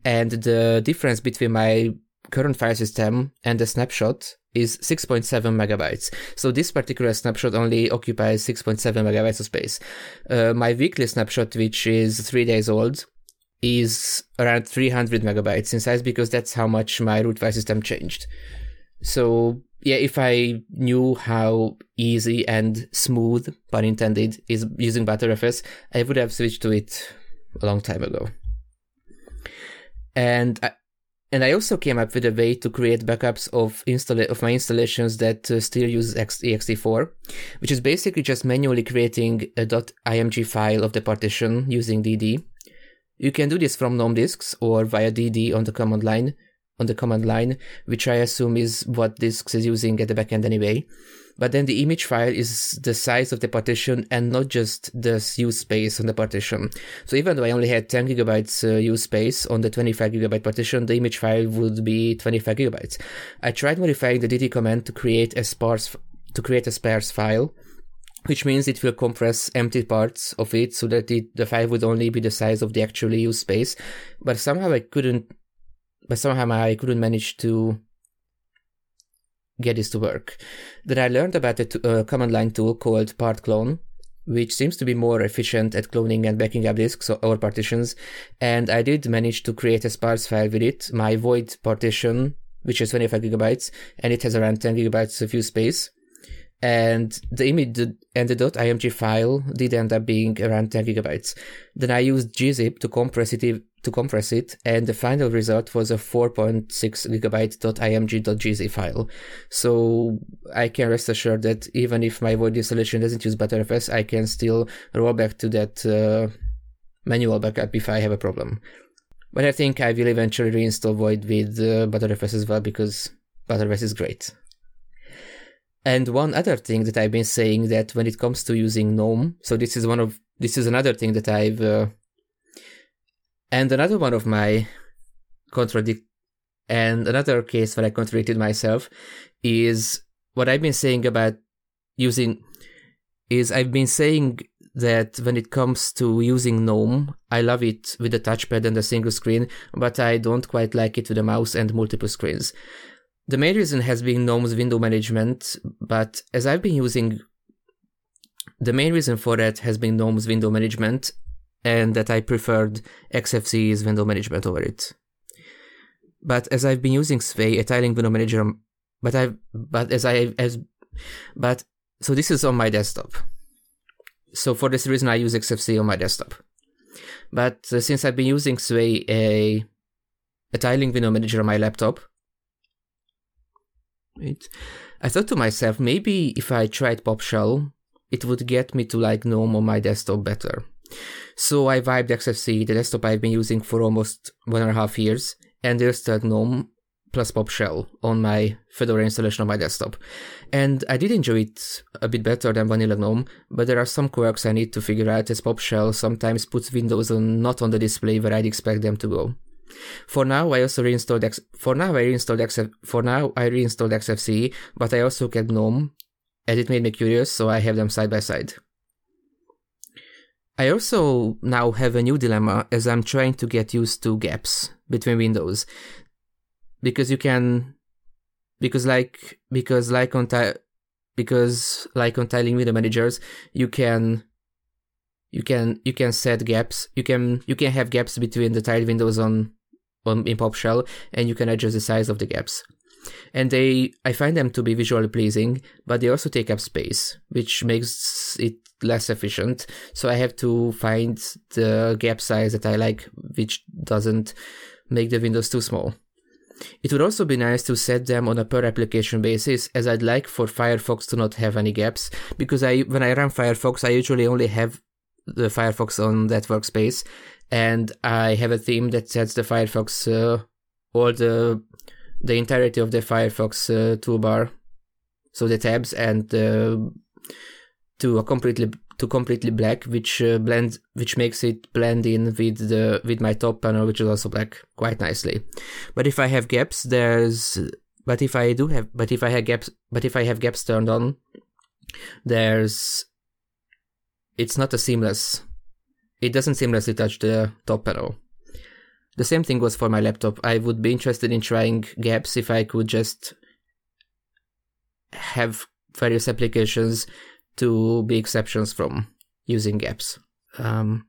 and the difference between my current file system and the snapshot is 6.7 megabytes. So this particular snapshot only occupies 6.7 megabytes of space. Uh, my weekly snapshot, which is three days old, is around 300 megabytes in size because that's how much my root file system changed. So yeah, if I knew how easy and smooth, pun intended, is using Btrfs, I would have switched to it a long time ago. And I, and I also came up with a way to create backups of install of my installations that uh, still use ext4, which is basically just manually creating a .img file of the partition using dd. You can do this from GNOME disks or via dd on the command line, on the command line, which I assume is what disks is using at the backend anyway but then the image file is the size of the partition and not just the use space on the partition. So even though I only had 10 gigabytes uh, use space on the 25 gigabyte partition, the image file would be 25 gigabytes. I tried modifying the dd command to create a sparse to create a sparse file, which means it will compress empty parts of it so that it, the file would only be the size of the actually used space. But somehow I couldn't, but somehow I couldn't manage to get this to work. Then I learned about a uh, command line tool called partclone, which seems to be more efficient at cloning and backing up disks or partitions. And I did manage to create a sparse file with it, my void partition, which is 25 gigabytes, and it has around 10 gigabytes of use space and the image and the .img file did end up being around 10 gigabytes. Then I used gzip to compress it to compress it, and the final result was a 4.6 gigabyte .img.gz file. So I can rest assured that even if my Void installation doesn't use ButterFS, I can still roll back to that uh, manual backup if I have a problem. But I think I will eventually reinstall Void with uh, Btrfs as well because ButterFS is great. And one other thing that I've been saying that when it comes to using GNOME, so this is one of this is another thing that I've uh, and another one of my contradict and another case where I contradicted myself is what I've been saying about using is I've been saying that when it comes to using GNOME, I love it with the touchpad and the single screen, but I don't quite like it with a mouse and multiple screens. The main reason has been GNOME's window management, but as I've been using, the main reason for that has been GNOME's window management, and that I preferred XFCE's window management over it. But as I've been using Sway, a tiling window manager, but I, but as I, as, but, so this is on my desktop. So for this reason, I use XFCE on my desktop. But uh, since I've been using Sway, a, a tiling window manager on my laptop, I thought to myself, maybe if I tried Pop Shell, it would get me to like GNOME on my desktop better. So I vibed XFCE, the desktop I've been using for almost one and a half years, and there's installed GNOME plus pop shell on my Fedora installation on my desktop. And I did enjoy it a bit better than Vanilla GNOME, but there are some quirks I need to figure out as pop shell sometimes puts windows on, not on the display where I'd expect them to go. For now, I also reinstalled X. For now, I reinstalled X. For now, I reinstalled XFCE, but I also kept GNOME, and it made me curious, so I have them side by side. I also now have a new dilemma as I'm trying to get used to gaps between windows, because you can, because like because like on ti- because like on tiling window managers, you can you can you can set gaps you can you can have gaps between the tiled windows on in PopShell, and you can adjust the size of the gaps. And they, I find them to be visually pleasing, but they also take up space, which makes it less efficient. So I have to find the gap size that I like, which doesn't make the windows too small. It would also be nice to set them on a per application basis, as I'd like for Firefox to not have any gaps, because I, when I run Firefox, I usually only have the Firefox on that workspace, and I have a theme that sets the Firefox uh, all the the entirety of the Firefox uh, toolbar, so the tabs and uh, to a completely to completely black, which uh, blends which makes it blend in with the with my top panel, which is also black quite nicely. But if I have gaps, there's but if I do have but if I have gaps but if I have gaps turned on, there's it's not a seamless it doesn't seamlessly touch the top panel. The same thing was for my laptop. I would be interested in trying gaps if I could just have various applications to be exceptions from using gaps. Um,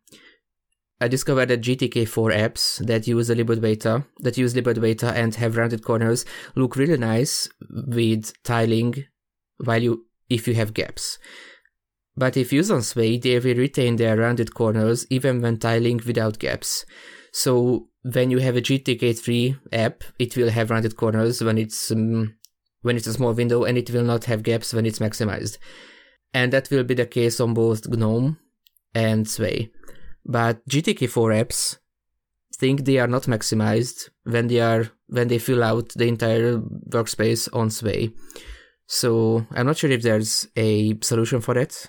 I discovered that GTK4 apps that use the libadwaita, that use libadwaita and have rounded corners look really nice with tiling while you if you have gaps. But if used on Sway, they will retain their rounded corners even when tiling without gaps. So when you have a GTK3 app, it will have rounded corners when it's um, when it's a small window, and it will not have gaps when it's maximized. And that will be the case on both GNOME and Sway. But GTK4 apps think they are not maximized when they are when they fill out the entire workspace on Sway. So I'm not sure if there's a solution for that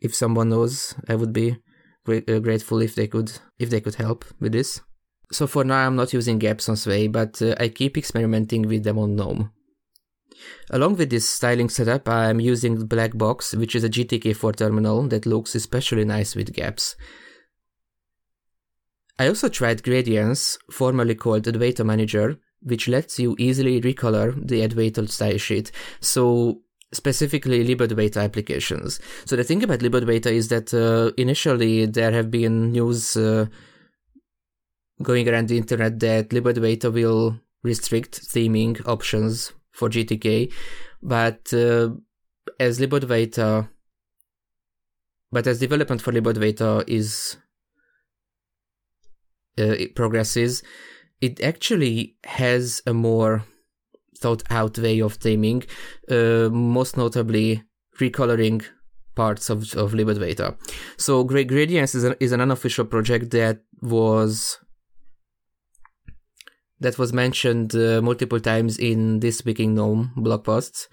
if someone knows, I would be uh, grateful if they could if they could help with this. So for now, I'm not using gaps on Sway, but uh, I keep experimenting with them on GNOME. Along with this styling setup, I'm using Black Box, which is a GTK4 terminal that looks especially nice with gaps. I also tried Gradience, formerly called Adwaita Manager, which lets you easily recolor the Adwaita style sheet. So specifically libadwaita applications. So the thing about libadwaita is that uh, initially there have been news uh, going around the internet that libadwaita will restrict theming options for GTK, but uh, as libadwaita, but as development for libadwaita is uh, it progresses, it actually has a more thought out way of theming, uh, most notably recoloring parts of, of libadwaita. So Gradience is, is an unofficial project that was that was mentioned uh, multiple times in this week in GNOME blog posts.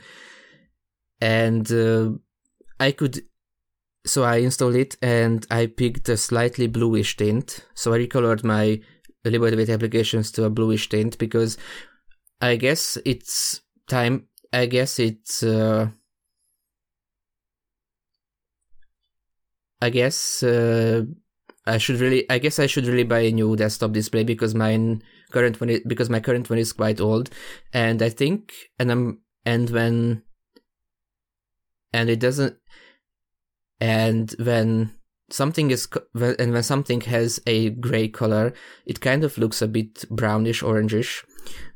And uh, I could, so I installed it and I picked a slightly bluish tint. So I recolored my libadwaita applications to a bluish tint because I guess it's time. I guess it's. Uh, I guess uh, I should really. I guess I should really buy a new desktop display because mine current one is, because my current one is quite old, and I think and I'm and when and it doesn't and when something is and when something has a gray color it kind of looks a bit brownish orangish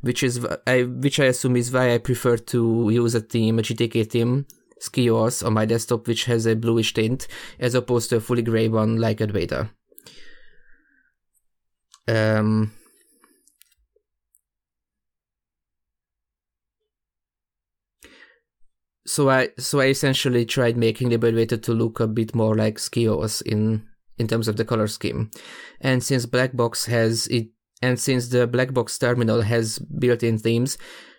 which is I, which I assume is why I prefer to use a theme, a GTK theme, Skeuos on my desktop, which has a bluish tint, as opposed to a fully gray one like Adwaita. Um, so I so I essentially tried making Libadwaita to look a bit more like Skeuos in in terms of the color scheme, and since Black Box has it and since the black box terminal has built-in themes,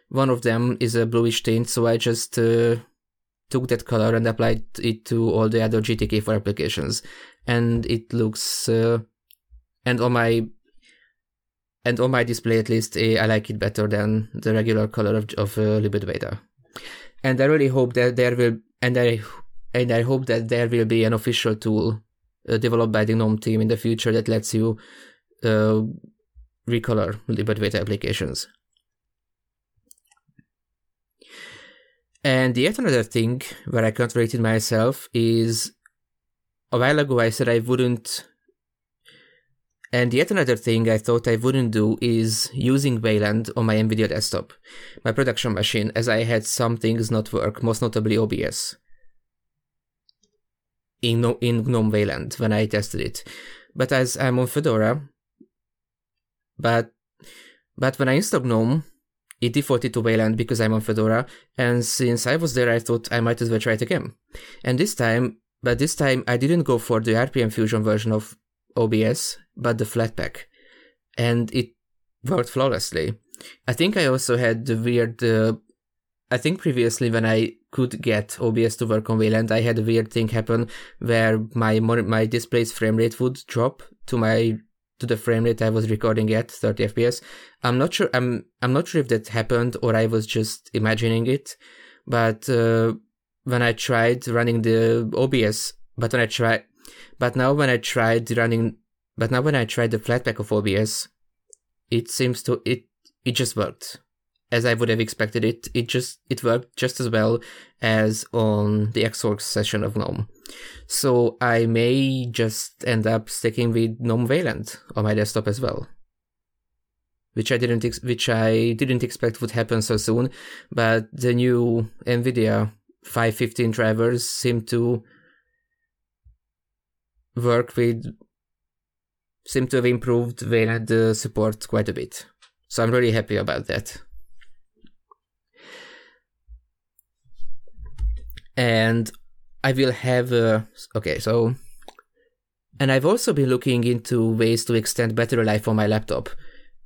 one of them is a bluish tint, so I just uh, took that color and applied it to all the other GTK4 applications, and it looks uh, and on my and on my display at least eh, I like it better than the regular color of, of uh, Libadwaita. And I really hope that there will and I and I hope that there will be an official tool uh, developed by the GNOME team in the future that lets you uh, recolor Libadwaita applications. And yet another thing where I contradicted myself is a while ago I said I wouldn't and yet another thing I thought I wouldn't do is using Wayland on my NVIDIA desktop, my production machine, as I had some things not work, most notably OBS. In, in GNOME Wayland when I tested it. But as I'm on Fedora, but but when I installed GNOME, it defaulted to Wayland because I'm on Fedora, and since I was there, I thought I might as well try it again. And this time, but this time I didn't go for the RPM Fusion version of OBS, but the Flatpak, and it worked flawlessly. I think I also had the weird. Uh, I think previously when I could get OBS to work on Wayland, I had a weird thing happen where my my display's frame rate would drop to my to the frame rate I was recording at 30 FPS. I'm not sure. I'm I'm not sure if that happened or I was just imagining it. But uh, when I tried running the OBS, but when I tried but now when I tried running, but now when I tried the Flatpak of OBS, it seems to it it just worked as I would have expected it. It just it worked just as well as on the Xorg session of GNOME. So I may just end up sticking with GNOME Wayland on my desktop as well. Which I didn't ex- which I didn't expect would happen so soon, but the new NVIDIA 515 drivers seem to work with seem to have improved Wayland uh, support quite a bit. So I'm really happy about that. And I will have uh, okay, so and I've also been looking into ways to extend battery life on my laptop.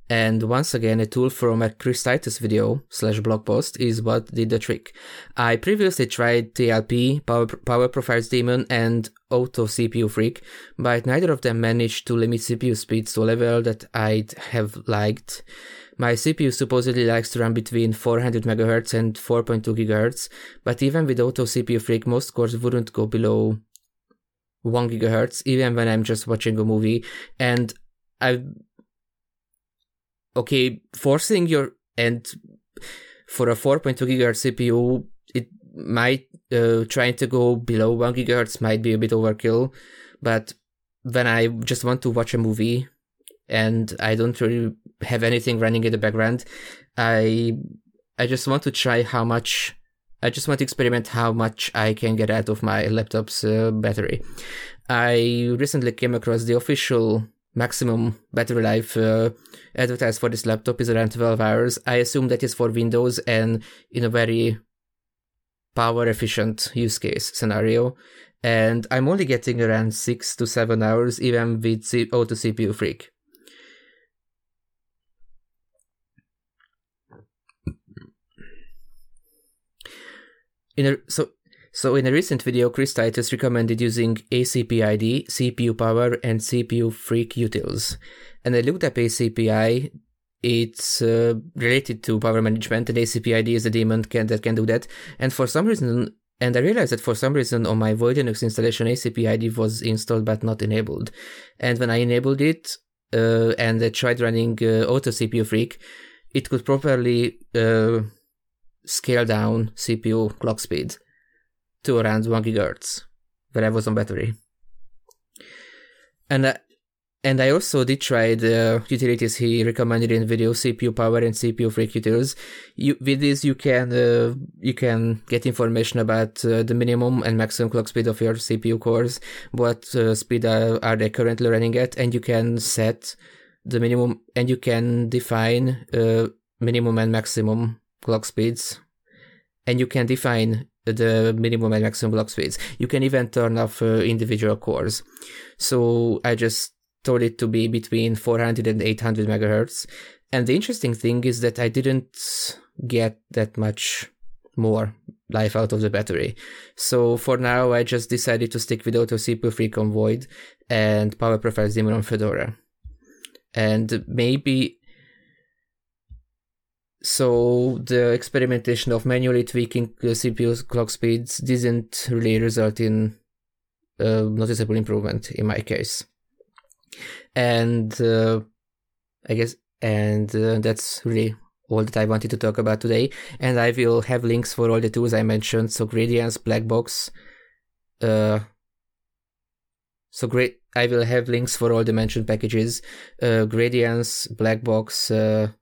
And once again, a tool from a Chris Titus video slash blog post is what did the trick. I previously tried TLP, Power, Power Profiles Daemon, and auto-cpufreq, but neither of them managed to limit CPU speeds to a level that I'd have liked. My CPU supposedly likes to run between 400 MHz and 4.2 GHz, but even with auto-cpufreq, most cores wouldn't go below 1 GHz, even when I'm just watching a movie. And I okay, forcing your and for a 4.2 gigahertz CPU, it might uh, trying to go below 1 gigahertz might be a bit overkill, but when I just want to watch a movie and I don't really have anything running in the background, I I just want to try how much I just want to experiment how much I can get out of my laptop's uh, battery. I recently came across the official maximum battery life uh, advertised for this laptop is around 12 hours. I assume that is for Windows and in a very power efficient use case scenario. And I'm only getting around 6 to 7 hours even with auto-cpufreq. In a, so so in a recent video, Chris Titus recommended using ACPID, CPU Power, and cpufrequtils. And I looked up ACPI. It's uh, related to power management, and ACPID is a daemon can, that can do that. And for some reason, and I realized that for some reason on my Void Linux installation, ACPID was installed but not enabled. And when I enabled it uh, and I tried running uh, auto-cpufreq, it could properly uh, scale down CPU clock speed to around 1 gigahertz when I was on battery. And uh, and I also did try the utilities he recommended in video, CPU power and CPU. You, with this, you can uh, you can get information about uh, the minimum and maximum clock speed of your CPU cores, what uh, speed are, are, they currently running at, and you can set the minimum and you can define uh, minimum and maximum clock speeds, and you can define the minimum and maximum clock speeds. You can even turn off uh, individual cores. So I just told it to be between 400 and 800 megahertz. And the interesting thing is that I didn't get that much more life out of the battery. So for now, I just decided to stick with auto-cpufreq on Void and Power Profiles Daemon on Fedora. And maybe so the experimentation of manually tweaking the CPU clock speeds didn't really result in noticeable improvement in my case. And uh, I guess, and uh, that's really all that I wanted to talk about today. And I will have links for all the tools I mentioned. So Gradience, Blackbox, uh, so great. I will have links for all the mentioned packages, uh, Gradience, Blackbox, uh,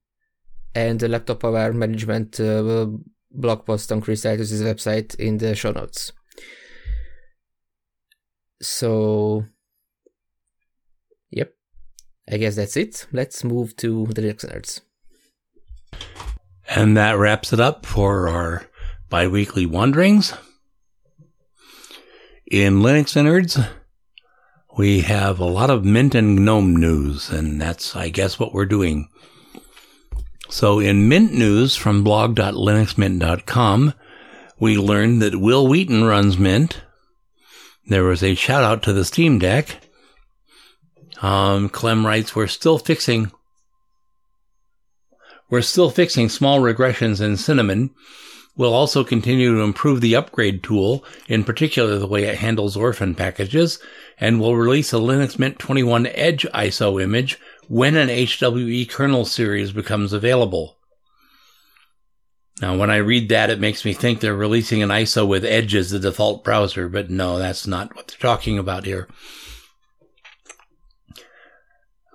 and the laptop power management uh, blog post on Chris Titus's website in the show notes. So, yep, I guess that's it. Let's move to the Linux nerds. And that wraps it up for our biweekly wanderings. In Linux Nerds, we have a lot of Mint and GNOME news, and that's, I guess, what we're doing. So in Mint news from blog.linuxmint.com, we learned that Wil Wheaton runs Mint. There was a shout out to the Steam Deck. Um, Clem writes, we're still fixing we're still fixing small regressions in Cinnamon. We'll also continue to improve the upgrade tool, in particular the way it handles orphan packages, and we'll release a Linux Mint 21 Edge ISO image when an HWE kernel series becomes available. Now, when I read that, it makes me think they're releasing an ISO with Edge as the default browser, but no, that's not what they're talking about here.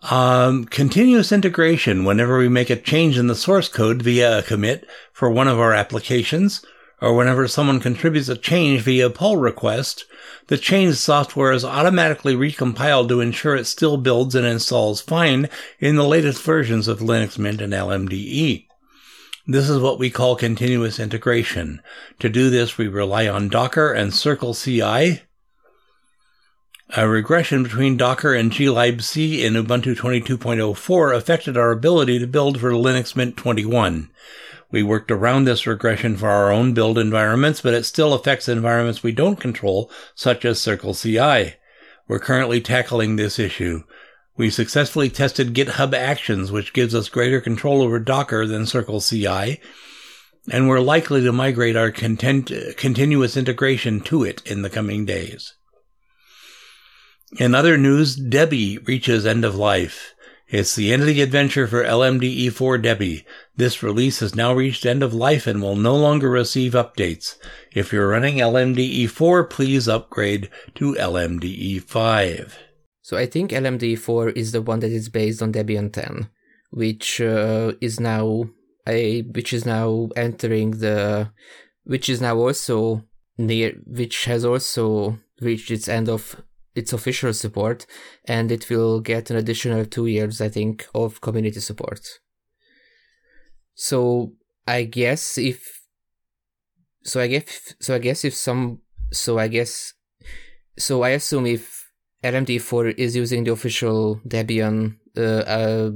Um, continuous integration whenever we make a change in the source code via a commit for one of our applications, or whenever someone contributes a change via a pull request, the change software is automatically recompiled to ensure it still builds and installs fine in the latest versions of Linux Mint and LMDE. This is what we call continuous integration. To do this, we rely on Docker and Circle CI, a regression between Docker and glibc in Ubuntu 22.04 affected our ability to build for Linux Mint 21. We worked around this regression for our own build environments, but it still affects environments we don't control, such as Circle CI. We're currently tackling this issue. We successfully tested GitHub Actions, which gives us greater control over Docker than Circle CI, and we're likely to migrate our content, continuous integration to it in the coming days. In other news, Debbie reaches end of life. It's the end of the adventure for LMDE4 Debbie. This release has now reached end of life and will no longer receive updates. If you're running LMDE4, please upgrade to LMDE5. So I think LMDE4 is the one that is based on Debian 10, which uh, is now a which is now entering the which is now also near which has also reached its end of its official support, and it will get an additional two years, I think, of community support. So I guess if, so I guess, so I guess if some, so I guess, so I assume if LMD4 is using the official Debian uh, uh,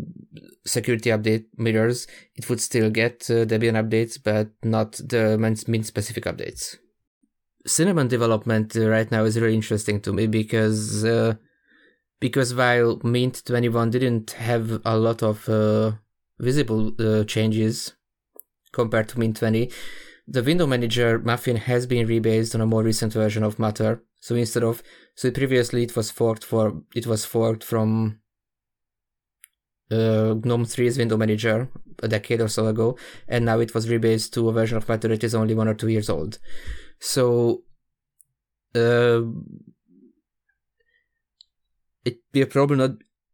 security update mirrors, it would still get uh, Debian updates, but not the Mint specific updates. Cinnamon development right now is really interesting to me because uh, because while Mint 21 didn't have a lot of uh, visible uh, changes compared to Mint 20, the window manager Muffin has been rebased on a more recent version of Mutter. So instead of so previously it was forked for it was forked from uh, GNOME 3's window manager a decade or so ago, and now it was rebased to a version of Mutter that is only one or two years old. So, uh, it be a probably not.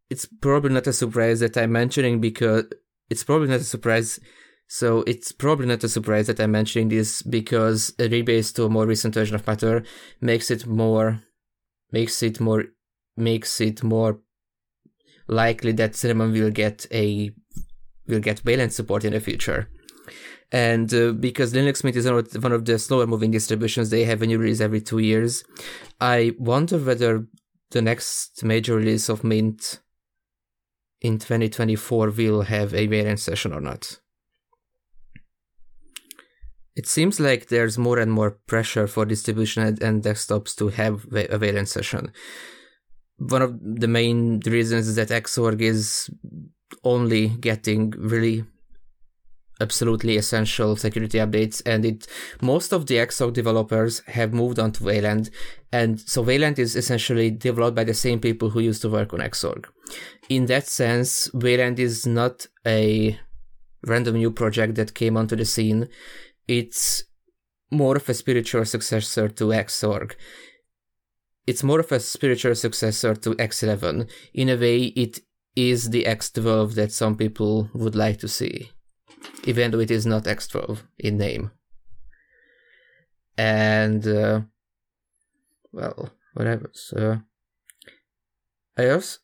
It's probably not a surprise that I'm mentioning because it's probably not a surprise. So it's probably not a surprise that I'm mentioning this because a rebase to a more recent version of Mutter makes it more, makes it more, makes it more likely that Cinnamon will get a will get Wayland support in the future. And uh, because Linux Mint is one of the slower moving distributions, they have a new release every two years. I wonder whether the next major release of Mint in 2024 will have a Wayland session or not. It seems like there's more and more pressure for distribution and desktops to have a Wayland session. One of the main reasons is that Xorg is only getting really absolutely essential security updates and it most of the Xorg developers have moved on to Wayland and so Wayland is essentially developed by the same people who used to work on Xorg. In that sense, Wayland is not a random new project that came onto the scene. It's more of a spiritual successor to Xorg. It's more of a spiritual successor to X11. In a way, it is the X12 that some people would like to see even though it is not X12 in name. And, uh, well, whatever. So, I also,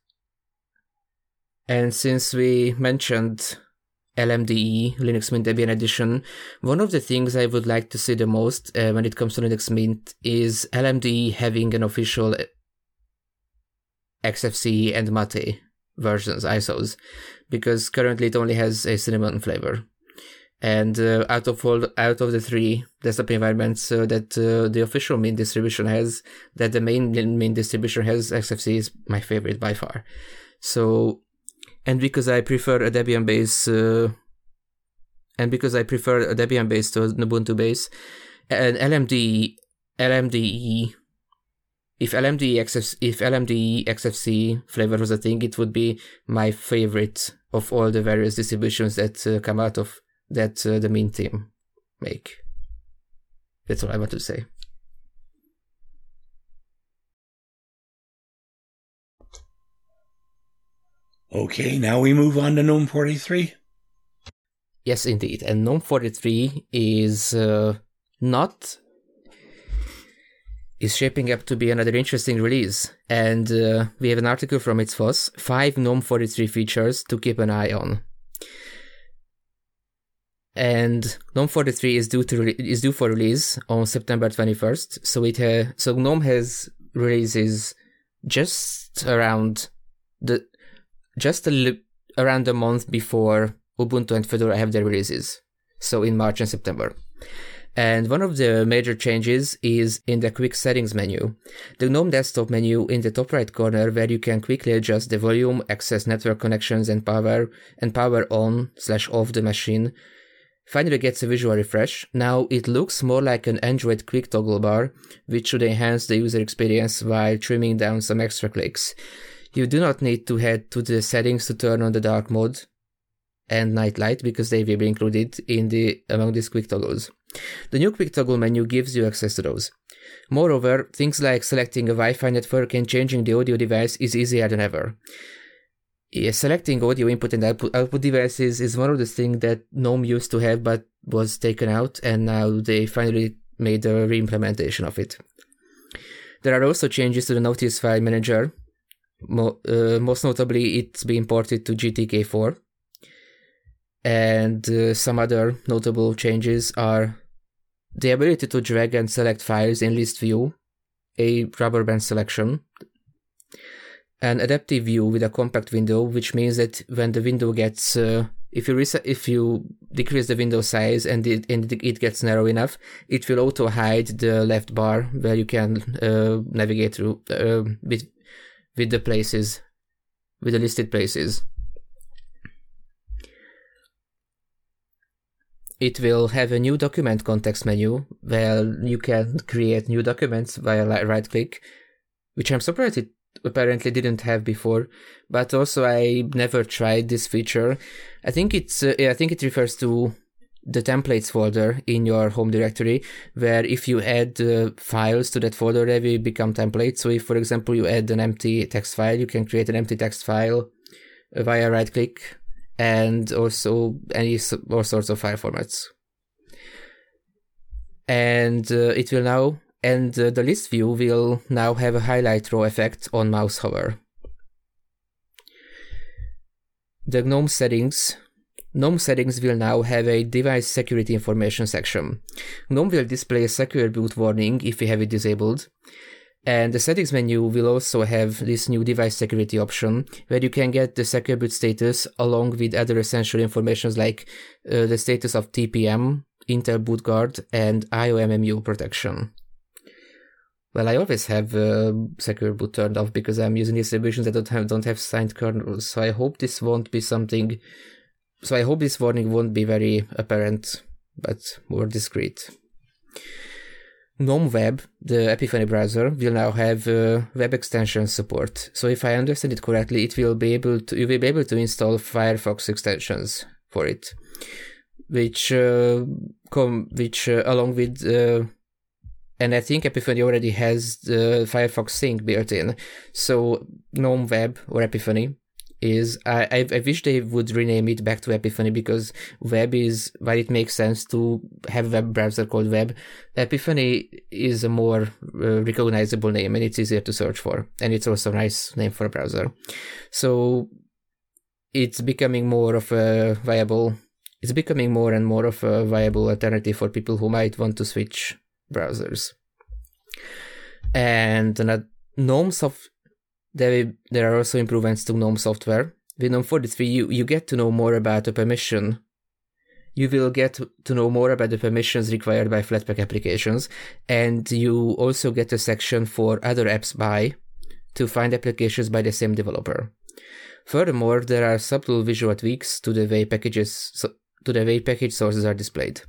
and since we mentioned LMDE, Linux Mint Debian Edition, one of the things I would like to see the most uh, when it comes to Linux Mint is LMDE having an official XFCE and Mate versions, ISOs, because currently it only has a cinnamon flavor. And uh, out of all, out of the three desktop environments uh, that uh, the official main distribution has, that the main Mint distribution has, XFCE is my favorite by far. So, and because I prefer a Debian base, uh, and because I prefer a Debian base to an Ubuntu base, and LMD, LMDE if LMD XF, if LMD XFCE flavor was a thing, it would be my favorite of all the various distributions that uh, come out of that uh, the Mint team make. That's all I want to say. Okay, now we move on to GNOME 43. Yes, indeed. And GNOME 43 is uh, not is shaping up to be another interesting release, and uh, we have an article from It's FOSS, 5 GNOME 43 features to keep an eye on. And GNOME 43 is due to re- is due for release on September 21st, so it ha- so GNOME has releases just around the just a li- around a month before Ubuntu and Fedora have their releases, so in March and September. And one of the major changes is in the quick settings menu. The GNOME desktop menu in the top right corner where you can quickly adjust the volume, access network connections and power, and power on slash off the machine finally gets a visual refresh. Now it looks more like an Android quick toggle bar, which should enhance the user experience while trimming down some extra clicks. You do not need to head to the settings to turn on the dark mode and night light because they will be included in the among these quick toggles. The new quick toggle menu gives you access to those. Moreover, things like selecting a Wi-Fi network and changing the audio device is easier than ever. Yeah, selecting audio input and output, output devices is one of the things that GNOME used to have but was taken out and now they finally made a re-implementation of it. There are also changes to the Nautilus File Manager. Mo- uh, most notably, it's been ported to GTK4 and uh, some other notable changes are the ability to drag and select files in list view, a rubber band selection, an adaptive view with a compact window, which means that when the window gets uh, if you reset, if you decrease the window size and it, and it gets narrow enough, it will auto hide the left bar where you can uh, navigate through uh, with with the places, with the listed places. It will have a new document context menu where you can create new documents via right click, which I'm surprised it apparently didn't have before. But also, I never tried this feature. I think it's uh, I think it refers to the templates folder in your home directory, where if you add uh, files to that folder, they will become templates. So if, for example, you add an empty text file, you can create an empty text file via right click and also any all sorts of file formats. And uh, it will now, and uh, the list view will now have a highlight row effect on mouse hover. The GNOME settings GNOME settings will now have a device security information section. GNOME will display a secure boot warning if we have it disabled, And the settings menu will also have this new device security option where you can get the secure boot status along with other essential informations like uh, the status of TPM, Intel Boot Guard, and IOMMU protection. Well, I always have uh, secure boot turned off because I'm using distributions that don't have don't have signed kernels. So I hope this won't be something. So I hope this warning won't be very apparent, but more discreet. GNOME Web, the Epiphany browser, will now have uh, web extension support. So if I understand it correctly, it will be able to you will be able to install Firefox extensions for it, which uh, come which uh, along with uh, and I think Epiphany already has the Firefox sync built in. So GNOME Web or Epiphany is I, I, wish they would rename it back to Epiphany because web is why it makes sense to have a web browser called web. Epiphany is a more uh, recognizable name and it's easier to search for, and it's also a nice name for a browser. So it's becoming more of a viable. It's becoming more and more of a viable alternative for people who might want to switch browsers. And uh, GNOME soft there, there are also improvements to GNOME software. With GNOME 43, you, you get to know more about the permission. You will get to know more about the permissions required by Flatpak applications, and you also get a section for other apps by to find applications by the same developer. Furthermore, there are subtle visual tweaks to the way packages to the way package sources are displayed.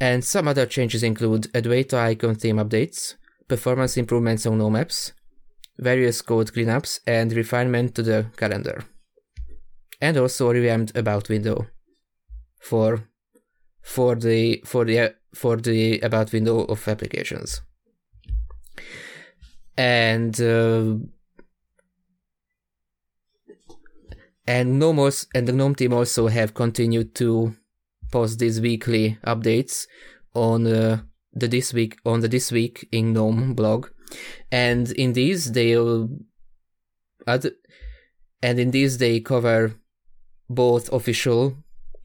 And some other changes include a Adwaita icon theme updates, performance improvements on GNOME apps, various code cleanups, and refinement to the calendar. And also revamped about window for for the for the for the about window of applications. And uh, and GNOME and the GNOME team also have continued to post these weekly updates on uh, the this week on the this week in GNOME blog and in these they'll add, and in these they cover both official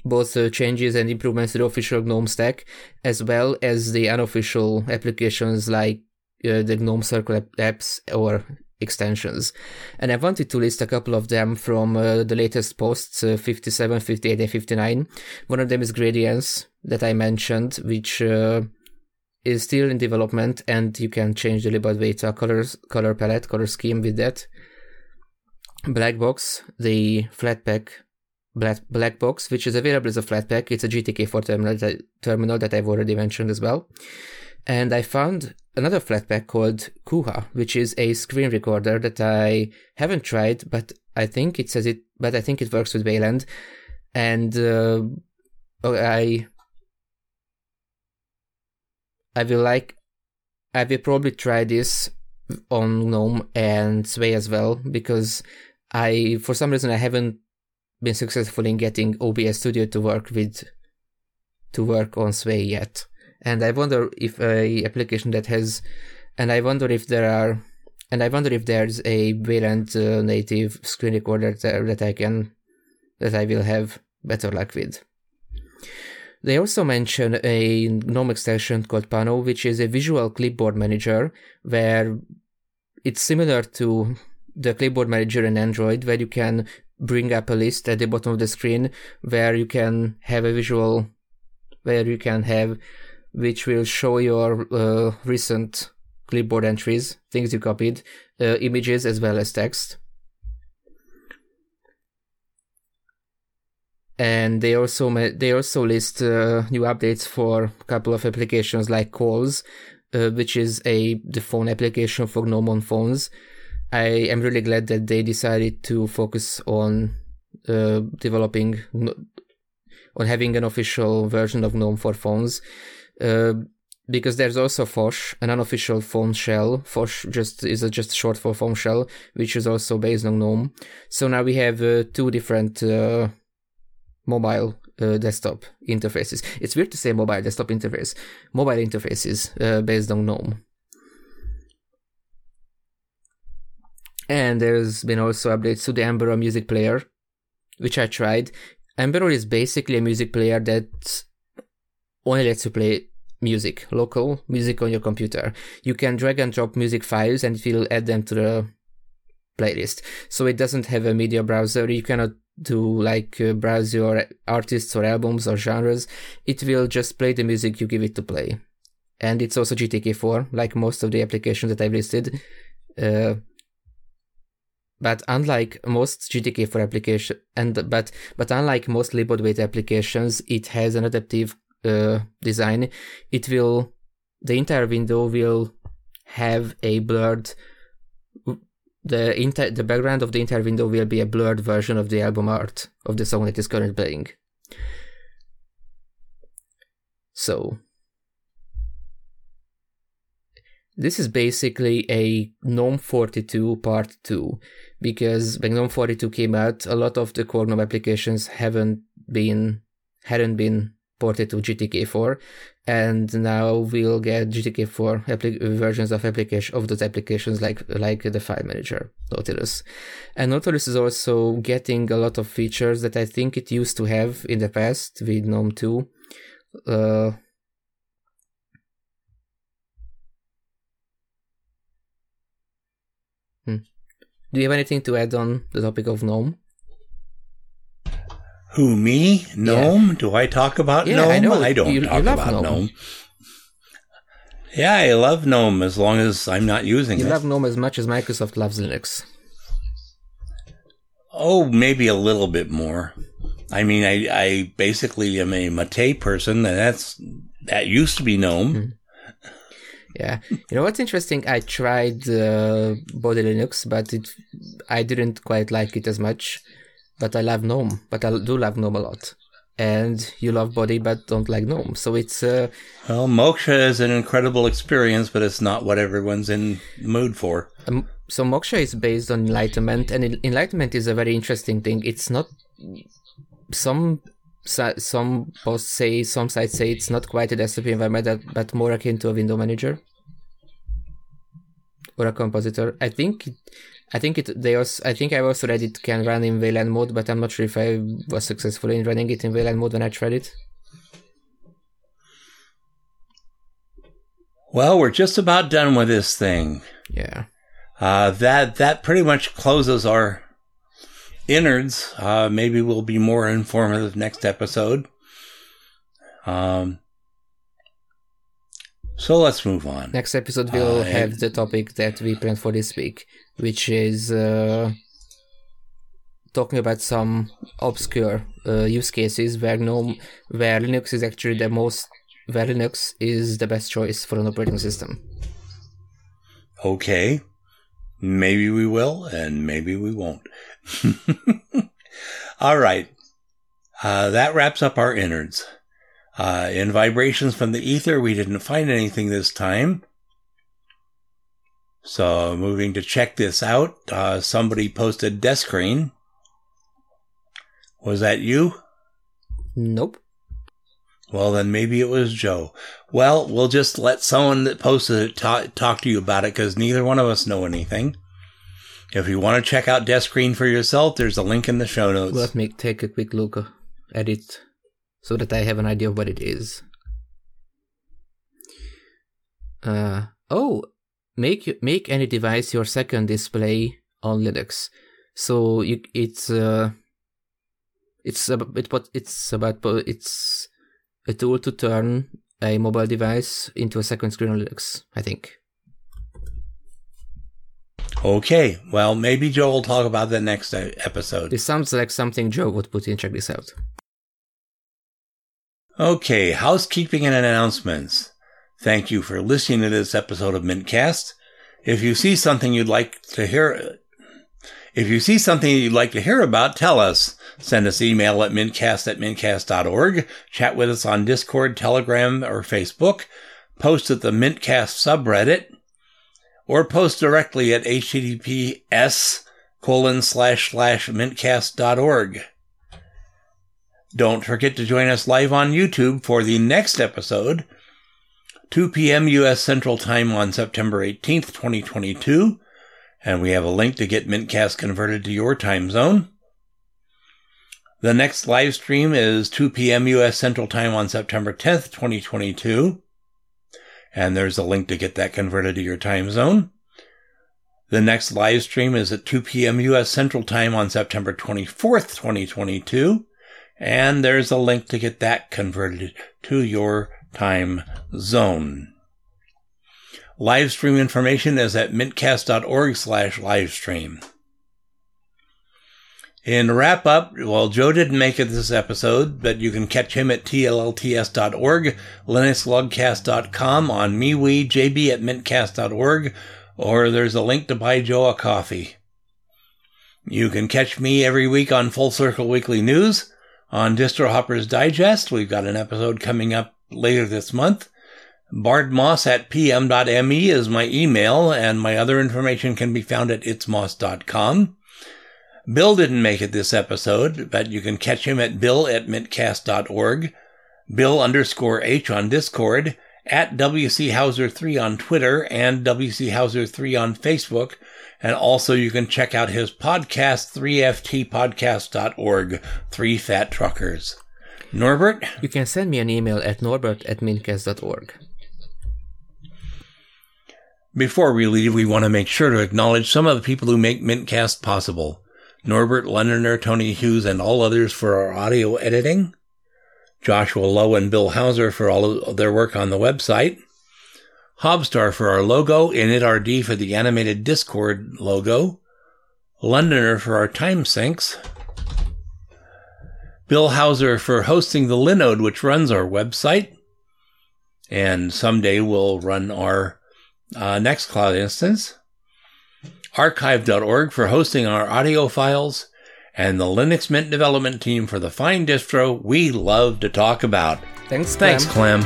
both uh, changes and improvements to the official GNOME stack, as well as the unofficial applications like uh, the GNOME Circle apps or extensions. And I wanted to list a couple of them from uh, the latest posts uh, 57, 58, and 59. One of them is Gradience that I mentioned, which uh, is still in development and you can change the libadwaita colors color palette color scheme with that. Black box the flatpak black, black box which is available as a flatpak it's a gtk4 terminal that, terminal that i've already mentioned as well. And i found another flatpak called Kooha which is a screen recorder that i haven't tried but i think it says it but i think it works with wayland. And uh, i I will like, I will probably try this on GNOME and Sway as well because I, for some reason, I haven't been successful in getting OBS Studio to work with, to work on Sway yet. And I wonder if a application that has, and I wonder if there are, and I wonder if there's a Wayland uh, native screen recorder there that I can, that I will have better luck with. They also mention a GNOME extension called Pano, which is a visual clipboard manager where it's similar to the clipboard manager in Android, where you can bring up a list at the bottom of the screen where you can have a visual, where you can have, which will show your uh, recent clipboard entries, things you copied, uh, images as well as text. And they also they also list uh, new updates for a couple of applications like calls uh, which is a the phone application for gnome on phones i am really glad that they decided to focus on uh, developing on having an official version of gnome for phones uh, because there's also Phosh, an unofficial phone shell. Phosh just is a just short for phone shell, which is also based on GNOME. So now we have uh, two different uh, mobile uh, desktop interfaces. It's weird to say mobile desktop interface. Mobile interfaces uh, based on GNOME. And there's been also updates to the Amberol music player, which I tried. Amberol is basically a music player that only lets you play music, local music on your computer. You can drag and drop music files and it will add them to the playlist. So it doesn't have a media browser. You cannot do like uh, browse your artists or albums or genres. It will just play the music you give it to play. And it's also GTK4, like most of the applications that I've listed. Uh, but unlike most GTK4 application, and but but unlike most libadwaita applications, it has an adaptive uh, design. It will the entire window will have a blurred the inter- the background of the entire window will be a blurred version of the album art of the song that is currently playing. So this is basically a GNOME 42 part 2 because when GNOME 42 came out a lot of the core GNOME applications haven't been hadn't been ported to GTK4 and now we'll get GTK4 applic- versions of application of those applications like like the file manager Nautilus. And Nautilus is also getting a lot of features that I think it used to have in the past with GNOME 2. Uh, hmm. Do you have anything to add on the topic of GNOME? Who me? Gnome? Yeah. Do I talk about yeah, Gnome? I, know. I don't you, talk you about Gnome. Gnome. Yeah, I love GNOME as long as I'm not using you it. You love GNOME as much as Microsoft loves Linux. Oh, maybe a little bit more. I mean, I, I basically am a Mate person, and that's that used to be GNOME. Mm. Yeah, you know what's interesting? I tried uh, Bodhi Linux, but it I didn't quite like it as much. But I love GNOME. But I do love GNOME a lot. And you love Bodhi but don't like gnome so it's uh well moksha is an incredible experience but it's not what everyone's in mood for. Um, so moksha is based on enlightenment and enlightenment is a very interesting thing. It's not some some posts say some sites say it's not quite a desktop environment but more akin to a window manager or a compositor. I think I think it they also I think I also read it can run in Wayland mode, but I'm not sure if I was successful in running it in Wayland mode when I tried it. Well, we're just about done with this thing. Yeah. Uh, that that pretty much closes our innards. Uh, maybe we'll be more informative next episode. Um, so let's move on. Next episode we'll uh, have the topic that we planned for this week which is uh, talking about some obscure uh, use cases where GNOME, where Linux is actually the most, where Linux is the best choice for an operating system. Okay, maybe we will, and maybe we won't. All right, uh, that wraps up our innards. Uh, in vibrations from the ether, we didn't find anything this time. So moving to check this out, uh, somebody posted Deskreen. Was that you? Nope. Well, then maybe it was Joe. Well, we'll just let someone that posted it talk, talk to you about it because neither one of us know anything. If you want to check out Deskreen for yourself, there's a link in the show notes. Let me take a quick look at it so that I have an idea of what it is. Uh, oh, make make any device your second display on Linux. So you, it's uh, it's about it, it's about it's a tool to turn a mobile device into a second screen on Linux. I think. Okay, well, maybe Joe will talk about that next episode. This sounds like something Joe would put in. Check this out. Okay, housekeeping and announcements. Thank you for listening to this episode of Mintcast. If you see something you'd like to hear, if you see something you'd like to hear about, tell us. Send us email at mintcast at mintcast.org. Chat with us on Discord, Telegram, or Facebook. Post at the Mintcast subreddit. Or post directly at https colon slash slash mintcast.org. Don't forget to join us live on YouTube for the next episode 2 p.m. U.S. Central Time on September 18th, 2022. And we have a link to get Mintcast converted to your time zone. The next live stream is 2 p.m. U.S. Central Time on September 10th, 2022. and there's a link to get that converted to your time zone. The next live stream is at 2 p.m. U.S. Central Time on September 24th, 2022. And there's a link to get that converted to your time zone. Live stream information is at mintcast.org slash livestream. In wrap up, well, Joe didn't make it this episode, but you can catch him at tllts.org, linuxlogcast.com, on MeWe, JB at mintcast.org, or there's a link to buy Joe a coffee. You can catch me every week on Full Circle Weekly News, on Distro Hoppers Digest. We've got an episode coming up later this month. Bart Moss at pm.me is my email, and my other information can be found at itsmoss.com. Bill didn't make it this episode, but you can catch him at bill at mintcast.org, bill underscore h on Discord, at WCHauser3 on Twitter, and WCHauser3 on Facebook. And also you can check out his podcast, 3ftpodcast.org, Three Fat Truckers. Norbert? You can send me an email at norbert at mintcast.org. Before we leave, we want to make sure to acknowledge some of the people who make Mintcast possible. Norbert Londoner, Tony Hughes, and all others for our audio editing. Joshua Lowe and Bill Hauser for all of their work on the website. Hobstar for our logo, InitRD for the animated Discord logo. Londoner for our time sinks. Bill Hauser for hosting the Linode, which runs our website. And someday we'll run our uh, Nextcloud instance archive.org for hosting our audio files, and the Linux Mint development team for the fine distro we love to talk about. Thanks, Clem. Thanks, Clem.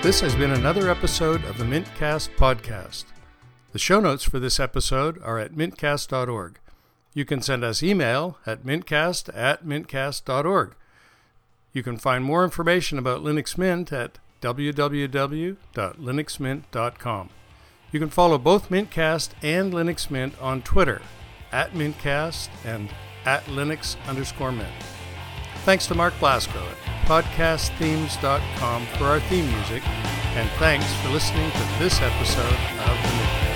This has been another episode of the Mintcast podcast. The show notes for this episode are at mintcast.org. You can send us email at mintcast at mintcast.org. You can find more information about Linux Mint at www.linuxmint.com. You can follow both Mintcast and Linux Mint on Twitter at Mintcast and at Linux underscore Mint. Thanks to Mark Blasco at podcastthemes.com for our theme music, and thanks for listening to this episode of the Mint.